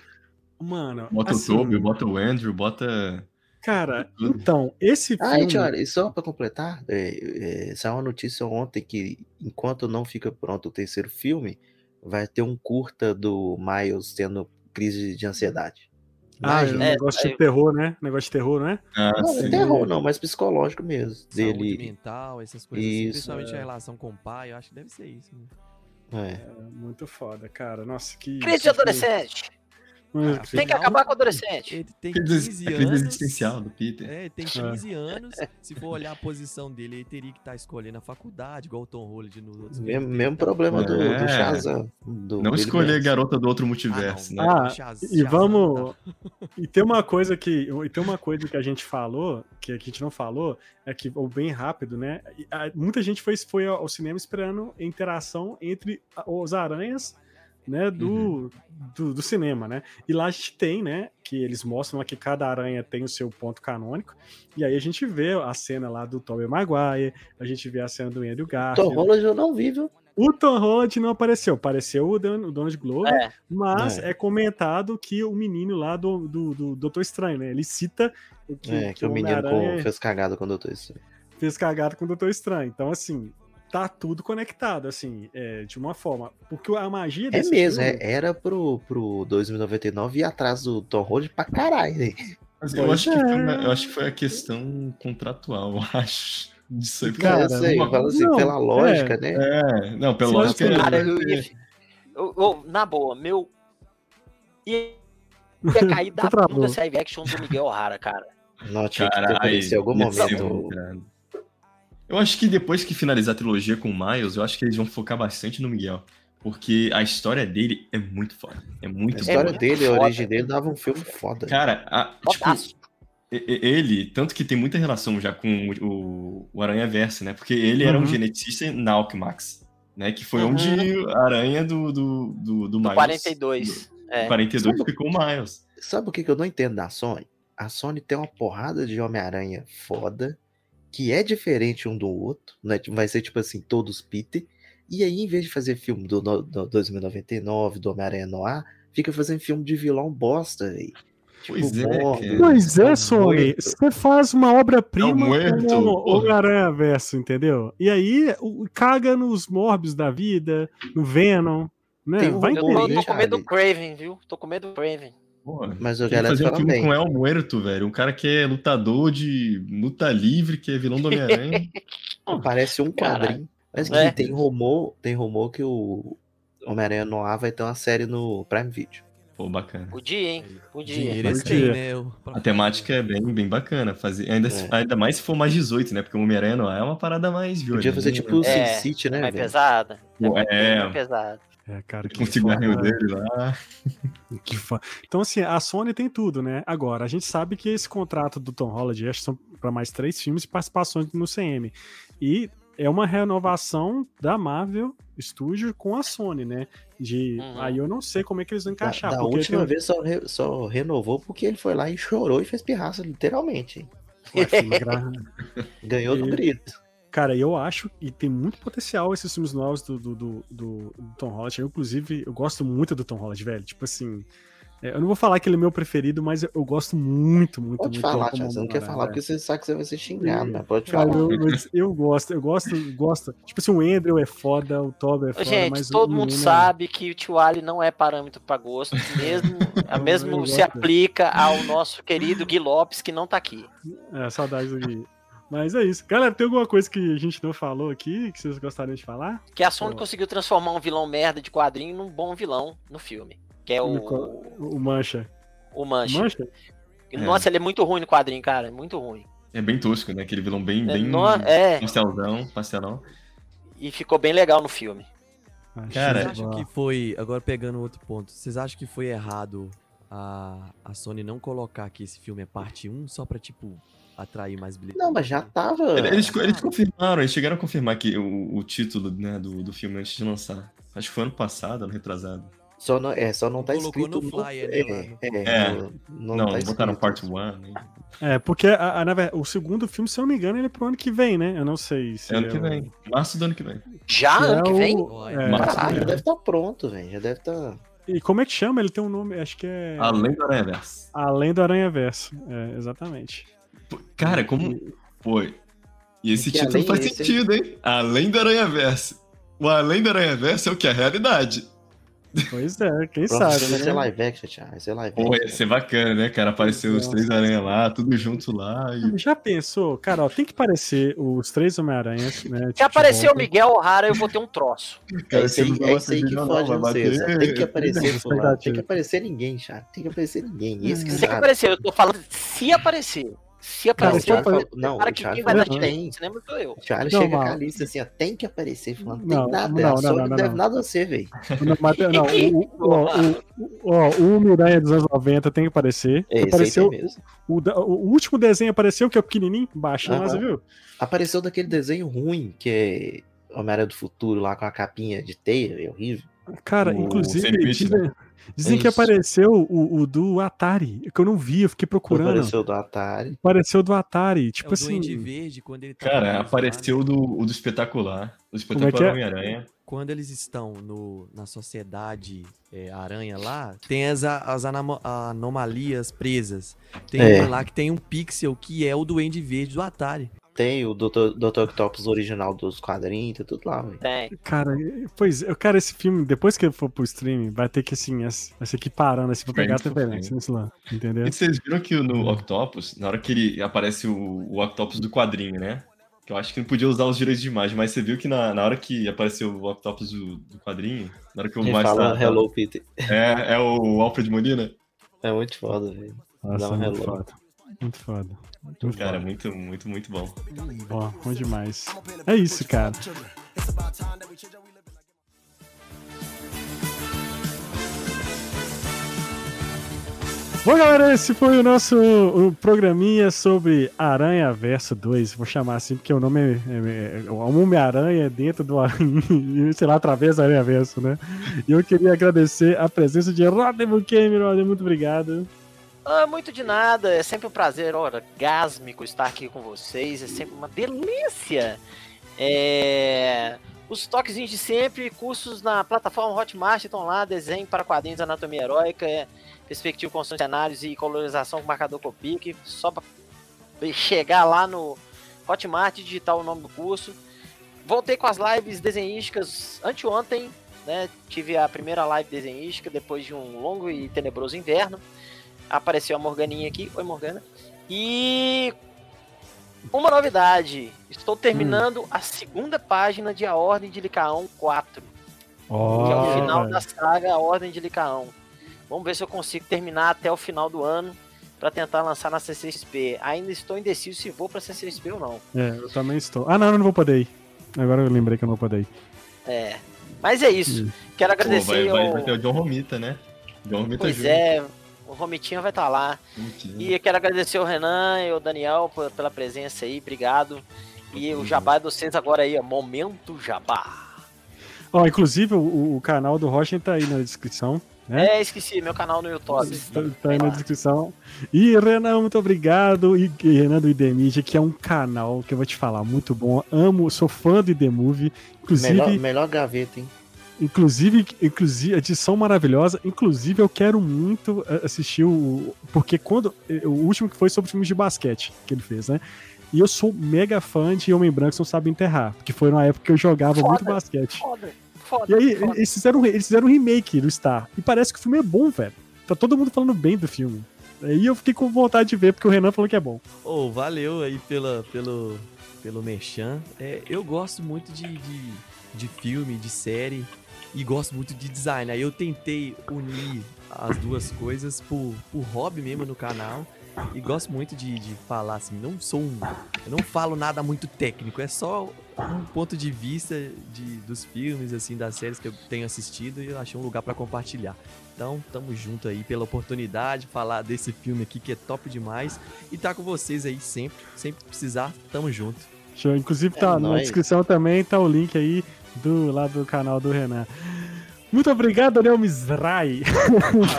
Mano. Bota assim, o Toby, bota o Andrew, bota. Cara, então, esse filme. Ah, gente, olha, e só pra completar, é, é, saiu uma notícia ontem que enquanto não fica pronto o terceiro filme, vai ter um curta do Miles tendo crise de ansiedade. Ah, é, negócio de terror, né? Negócio de terror, né? Ah, não, sim. terror não, mas psicológico mesmo. Saúde dele. mental, essas coisas assim, isso, assim, principalmente é. a relação com o pai, eu acho que deve ser isso. Né? É. é. Muito foda, cara. Nossa, que. Crise de adolescente! Ah, tem que acabar com o adolescente. Ele tem 15 anos. existencial do Peter. É, ele tem 15 é. anos. Se for olhar a posição dele, ele teria que estar tá escolhendo a faculdade, igual o Tom Holland nos outros Mesmo, mesmo problema do, é. do Shazam. Do não escolher mesmo. garota do outro multiverso, ah, né? Ah, Shazam, e vamos. Tá. [LAUGHS] E tem uma coisa que. E tem uma coisa que a gente falou, que a gente não falou, é que, ou bem rápido, né? Muita gente foi, foi ao cinema esperando a interação entre os aranhas né, do, uhum. do, do, cinema, né? E lá a gente tem, né, que eles mostram que cada aranha tem o seu ponto canônico, e aí a gente vê a cena lá do Tobey Maguire, a gente vê a cena do Andrew Garfield. Tom Holland eu não vi, viu? O Tom Holland não apareceu, apareceu o, Don, o Donald Glover, é. mas é. é. comentado que o menino lá do, do, do Doutor Estranho, né? Ele cita o que, é, que, que o menino fez cagada com o Doutor Estranho. Fez cagada com o Doutor Estranho. Então, assim, tá tudo conectado, assim, é, de uma forma. Porque a magia é desse É mesmo, filme... é, era pro, pro 2099 ir atrás do Tom Holland pra caralho. Né? Mas eu acho, é. foi, eu acho que foi a questão contratual, eu acho. Disso aí. Cara, sei, uma... fala assim, não, pela lógica, é, né? É, não, pela Sim, lógica. Cara, eu, eu, eu, na boa, meu. Ia, ia [LAUGHS] cair da bunda esse live action do Miguel O'Hara, cara. Não, tinha que ter em algum momento. Eu acho que depois que finalizar a trilogia com o Miles, eu acho que eles vão focar bastante no Miguel. Porque a história dele é muito foda. É muito A história foda. dele, a origem dele, dava um filme foda. Cara, a, tipo, ele, tanto que tem muita relação já com o, o Aranha Verso, né? Porque ele uhum. era um uhum. geneticista na Alchemax, né? Que foi uhum. onde a aranha do, do, do, do Miles. 42. Do, é. 42 sabe, ficou o Miles. Sabe o que, que eu não entendo da Sony? A Sony tem uma porrada de Homem-Aranha foda que é diferente um do outro, né? Vai ser tipo assim, todos Peter. E aí, em vez de fazer filme do, do 2099, do Homem-Aranha Noir, fica fazendo filme de vilão bosta, velho. Tipo, pois, é, pois é, Sony. Você faz uma obra-prima é como Homem-Aranha Verso, entendeu? E aí caga nos Morbius da vida, no Venom. Né? Vai eu tô, tô com medo do Craven, viu? Tô com medo do Craven. Porra, mas o galera fazer um filme bem. com El Muerto, velho. Um cara que é lutador de luta livre, que é vilão do Homem-Aranha. [LAUGHS] Parece um quadrinho. Mas é. tem rumor, tem rumor que o Homem-Aranha Noir vai ter uma série no Prime Video. Pô, bacana. Podia, hein? Podia. Tem, né? A temática é bem, bem bacana. Fazer, ainda, é. ainda mais se for mais 18, né? Porque o Homem-Aranha é uma parada mais violenta. Podia fazer tipo o é, City, né? Mais pesada. É, é. pesada. É, cara, com o cigarrinho dele lá. Que fa... Então, assim, a Sony tem tudo, né? Agora, a gente sabe que esse contrato do Tom Holland acho que são para mais três filmes e participações no CM. E é uma renovação da Marvel Studio com a Sony, né? De uhum. aí eu não sei como é que eles vão encaixar. Da, da última tem... vez só, re, só renovou porque ele foi lá e chorou e fez pirraça, literalmente. Ué, gra... Ganhou do grito. Cara, eu acho e tem muito potencial esses filmes novos do, do, do, do Tom Holland. Eu, inclusive, eu gosto muito do Tom Holland, velho. Tipo assim, é, eu não vou falar que ele é meu preferido, mas eu, gosto muito, muito, pode muito. Pode falar, Tia, você não quer falar porque você sabe que você vai ser xingado, mas pode falar. Eu, eu, gosto, eu gosto, gosto. Tipo assim, o Andrew é foda, o Toby é foda, Gente, mas todo mundo é sabe que o Tio Ali não é parâmetro para gosto, mesmo, a [LAUGHS] mesmo se aplica ao nosso querido Gui Lopes, que não tá aqui. É, saudades do Gui. Mas é isso. Galera, tem alguma coisa que a gente não falou aqui que vocês gostariam de falar? Que a Sony conseguiu transformar um vilão merda de quadrinho num bom vilão no filme. Que é o. O Mancha. O Mancha. Mancha? Nossa, é. ele é muito ruim no quadrinho, cara. É muito ruim. É bem tosco, né? Aquele vilão bem, é, bem no... é. pastelzão, pastelão. E ficou bem legal no filme. Cara, vocês acham que foi. Agora pegando outro ponto, vocês acham que foi errado a, a Sony não colocar que esse filme é parte 1 só pra, tipo, atrair mais bilhetes. Não, mas já tava. Eles, eles confirmaram, eles chegaram a confirmar que o, o título né, do, do filme antes de lançar. Acho que foi ano passado, ano retrasado. Só não, é, só não tá Colocou escrito no flyer, né, é, é, É. não, Não, tá botaram escrito. part 1. Né? É, porque a, a- na verdade, o segundo filme, se eu não me engano, ele é pro ano que vem, né? Eu não sei se. É ano que o- vem. Março do ano que vem. Já ano é que o- vem? é, Março. Ah, já é. deve estar pronto, velho. Já deve estar. E como é que chama? Ele tem um nome, acho que é. Além do Aranha Verso. Além do Aranha Verso. É, exatamente. Pô, Cara, como. Pô. E esse Que título faz esse- sentido, hein? Além do Aranha Verso. O Além do Aranha Verso é o que? A realidade. Pois é, quem Pronto, sabe, vai ser né? live action, Thiago. Vai ser live Pô, action. ia ser bacana, né, cara? Aparecer os três aranha lá, tudo junto lá. E... Já pensou? Cara, ó, tem que parecer os três Homem-Aranhas, né? Se aparecer o Miguel. O'Hara, eu vou ter um troço. É isso aí, Cara, é isso aí que não, vai vocês. bater- Tem que aparecer fulano. Tem que aparecer ninguém, Thiago. Tem que aparecer ninguém. Esse que Tem que sabe. aparecer, eu tô falando se aparecer. Se Cara, o aparecer, Thiago eu falou- não, para o que quem vai dar no cinema sou eu. O Thiago Não, chega com a lista assim, ó, tem que aparecer, falando, não tem nada, não, a não, Sony não, não, não, deve não. nada a você, velho. Não, mas- [LAUGHS] não, o, o, o, ó, o Homem-Aranha dos anos 90 tem que aparecer. É, esse apareceu, tem mesmo. o, da- o último desenho apareceu, que é pequenininho, baixinho, lá, Aham. você viu? Apareceu daquele desenho ruim, que é Homem-Aranha do Futuro, lá com a capinha de teia, é horrível. Cara, O inclusive, Sandwich, dizem, dizem que apareceu o, o do Atari, que eu não vi, eu fiquei procurando. Apareceu, Apareceu do Atari. do Atari, tipo é o assim. Duende Verde, quando ele tá Cara, apareceu né? do, o do espetacular. O é espetacular é? Homem-Aranha. Quando eles estão no, na sociedade é, aranha lá, tem as, as anomalias presas. Tem É. lá que tem um pixel que é o Duende Verde do Atari. Tem o Dr. Dr. Octopus original dos quadrinhos, tem tudo lá, velho. Tem. Cara, pois, eu cara, esse filme, depois que ele for pro streaming, vai ter que, assim, as- vai ser equiparando, assim, pra pegar a referência nisso lá, entendeu? E vocês viram que no Octopus, na hora que ele aparece o, o Octopus do quadrinho, né? Que eu acho que não podia usar os direitos de imagem, mas você viu que na, na hora que apareceu o Octopus do, do quadrinho, na hora que o Ele Miles fala tá- Hello, Peter. É, é o Alfred Molina? É muito foda, velho. Nossa, Dá um muito hello. foda. Muito foda. Muito Cara, foda. muito, muito, muito bom. Ó, bom demais. É isso, cara. Bom, galera, esse foi o nosso o programinha sobre Aranha Verso 2. Vou chamar assim porque o nome é, é, é Homem-Aranha dentro do [LAUGHS] sei lá, através do Aranha Verso, né? E eu queria agradecer a presença de Rodney. Rodney, muito obrigado. Ah, muito de nada, é sempre um prazer, orgásmico estar aqui com vocês, é sempre uma delícia. É... Os toquezinhos de sempre, cursos na plataforma Hotmart estão lá, desenho para quadrinhos, anatomia heróica, é, perspectiva com cenários e colorização com marcador Copic, só para chegar lá no Hotmart e digitar o nome do curso. Voltei com as lives desenhísticas anteontem, né? Tive a primeira live desenhística depois de um longo e tenebroso inverno apareceu a Morganinha aqui. Oi, Morgana. E uma novidade. Estou terminando a segunda página de A Ordem de Licaão 4. que é o final da saga A Ordem de Licaão. Vamos ver se eu consigo terminar até o final do ano para tentar lançar na CCXP. Ainda estou indeciso se vou para CCXP ou não. É, eu também estou. Ah, não, eu não vou poder ir. Agora eu lembrei que eu não vou poder ir. É. Mas é isso. Hum. Quero Pô, agradecer vai, vai, ao... vai ter o John Romita, né? John Romita Pois junto. é, o Romitinho vai estar lá. Bonitinho. E eu quero agradecer o Renan e o Daniel pela presença aí, obrigado. E o jabá de vocês agora aí, ó, Momento Jabá. Ó, inclusive o, o canal do Rochen tá aí na descrição. né? É, esqueci, meu canal no YouTube. Tá, tá aí na descrição. E Renan, muito obrigado. E, e Renan do IDMedia, que é um canal que eu vou te falar, muito bom. Amo, sou fã do IDMovie. Inclusive, Melhor, melhor gaveta, hein? Inclusive, inclusive, edição maravilhosa. Inclusive, eu quero muito eh, assistir o. Porque quando. eh, O último que foi sobre filmes de basquete que ele fez, né? E eu sou mega fã de Homem Branco Não Sabe Enterrar. Porque foi na época que eu jogava Foda. muito basquete. Foda, foda. E aí, foda. eles fizeram, eles fizeram um remake do Star. E parece que o filme é bom, velho. Tá todo mundo falando bem do filme. Aí eu fiquei com vontade de ver, porque o Renan falou que é bom. Ô, valeu aí pela, pelo, pelo Merchan. É, eu gosto muito de, de, de filme, de série. E gosto muito de design. Aí eu tentei unir as duas coisas por, por hobby mesmo no canal. E gosto muito de, de falar assim, não sou um. Eu não falo nada muito técnico, é só um ponto de vista de, dos filmes, assim, das séries que eu tenho assistido e eu achei um lugar para compartilhar. Então, tamo junto aí pela oportunidade de falar desse filme aqui que é top demais e tá com vocês aí sempre, sempre que precisar, tamo junto. Show. Inclusive, tá É na nóis. descrição também, tá o link aí do lá do canal do Renan. Muito obrigado, Daniel Mizrahi. [LAUGHS] Muito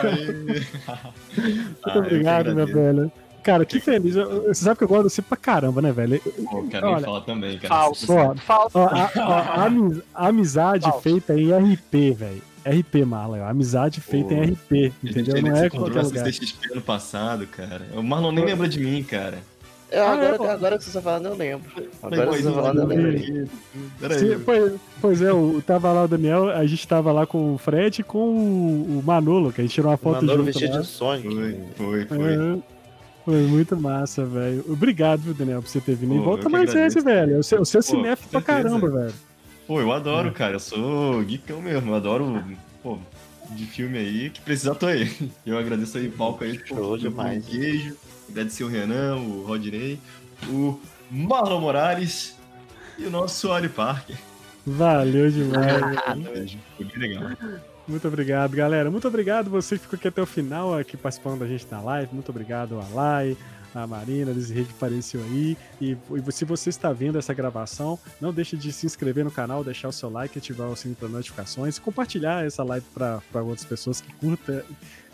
Ah, obrigado, meu velho. Cara, que feliz. Você sabe que eu gosto de você pra caramba, né, velho? Pô, quero nem Olha, falar também, cara. Falso. Ó, Falso. ó, a, ó, a [LAUGHS] ami- a amizade Falso. feita em RP, velho. RP, mala. ó. Amizade feita Pô, em RP, A gente entendeu? Não é qualquer lugar. CCXP ano passado, cara. O Marlon nem lembra de mim, cara. É, Ah, agora, é, pô. agora que você tá falando, eu lembro. Agora que você tá falando, eu do lembro. Sim, pois, pois é, eu tava lá o Daniel, a gente tava lá com o Fred e com o, o Manolo, que a gente tirou uma foto Manolo junto vestido lá. de Sonic. Foi, foi, foi. É, Foi muito massa, velho. Obrigado, viu, Daniel, por você ter vindo. e Pô, volta eu que mais vezes, agradeço. velho. Você é Pô, cinéfilo pra caramba, velho. Pô, eu É. adoro, cara. Eu sou geekão mesmo. Eu adoro, pô, de filme aí que precisar tô aí. [LAUGHS] Eu agradeço aí o palco aí. pô, Show do demais. Queijo. Agradecer o Renan, o Rodney, o Marlon Morales e o nosso Ali Parker. Valeu demais. velho. Beijo. Foi legal. Muito obrigado, galera. Muito obrigado você que ficou aqui até o final, aqui participando da gente na live. Muito obrigado a Lai, a Marina, a Desirê que apareceu aí. E, e se você está vendo essa gravação, não deixe de se inscrever no canal, deixar o seu like, ativar o sininho para notificações, compartilhar essa live para outras pessoas que curtam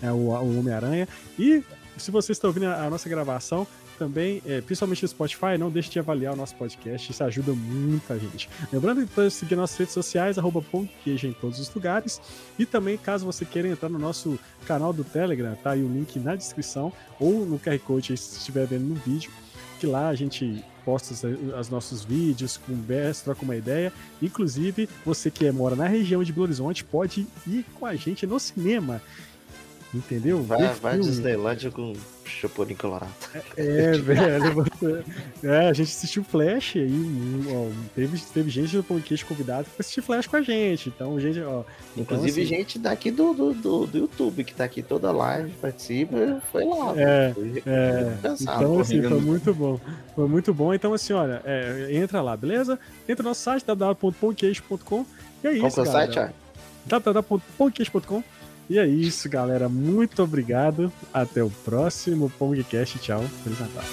é, o, o Homem-Aranha. E se você está ouvindo a, nossa gravação, também, é, principalmente no Spotify, não deixe de avaliar o nosso podcast, isso ajuda muito a gente. Lembrando que pode seguir nossas redes sociais, arroba de Queijo em todos os lugares. E também, caso você queira entrar no nosso canal do Telegram, tá aí o link na descrição, ou no QR Code se estiver vendo no vídeo, que lá a gente posta os, os nossos vídeos, conversa, troca uma ideia. Inclusive, você que mora na região de Belo Horizonte pode ir com a gente no cinema. Entendeu? Vai, vai filme. Disneylândia com Chapolin Colorado. É, velho. Você... É, a gente assistiu Flash aí. ó, teve, teve gente do podcast convidado pra assistir Flash com a gente. Então, gente, ó. então, Inclusive, assim, gente daqui do, do, do, do YouTube, que tá aqui toda live, participa, foi lá. É, foi, É, pensado. então assim, foi muito bom. Foi muito bom. Então, assim, olha, é, entra lá, beleza? Entra no nosso site, www.pongqueijo.com. E é Qual isso, que é o site, Thiago? E é isso, galera. Muito obrigado. Até o próximo Pongcast. Tchau. Feliz Natal.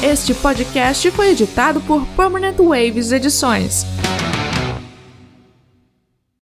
Este podcast foi editado por Permanent Waves Edições.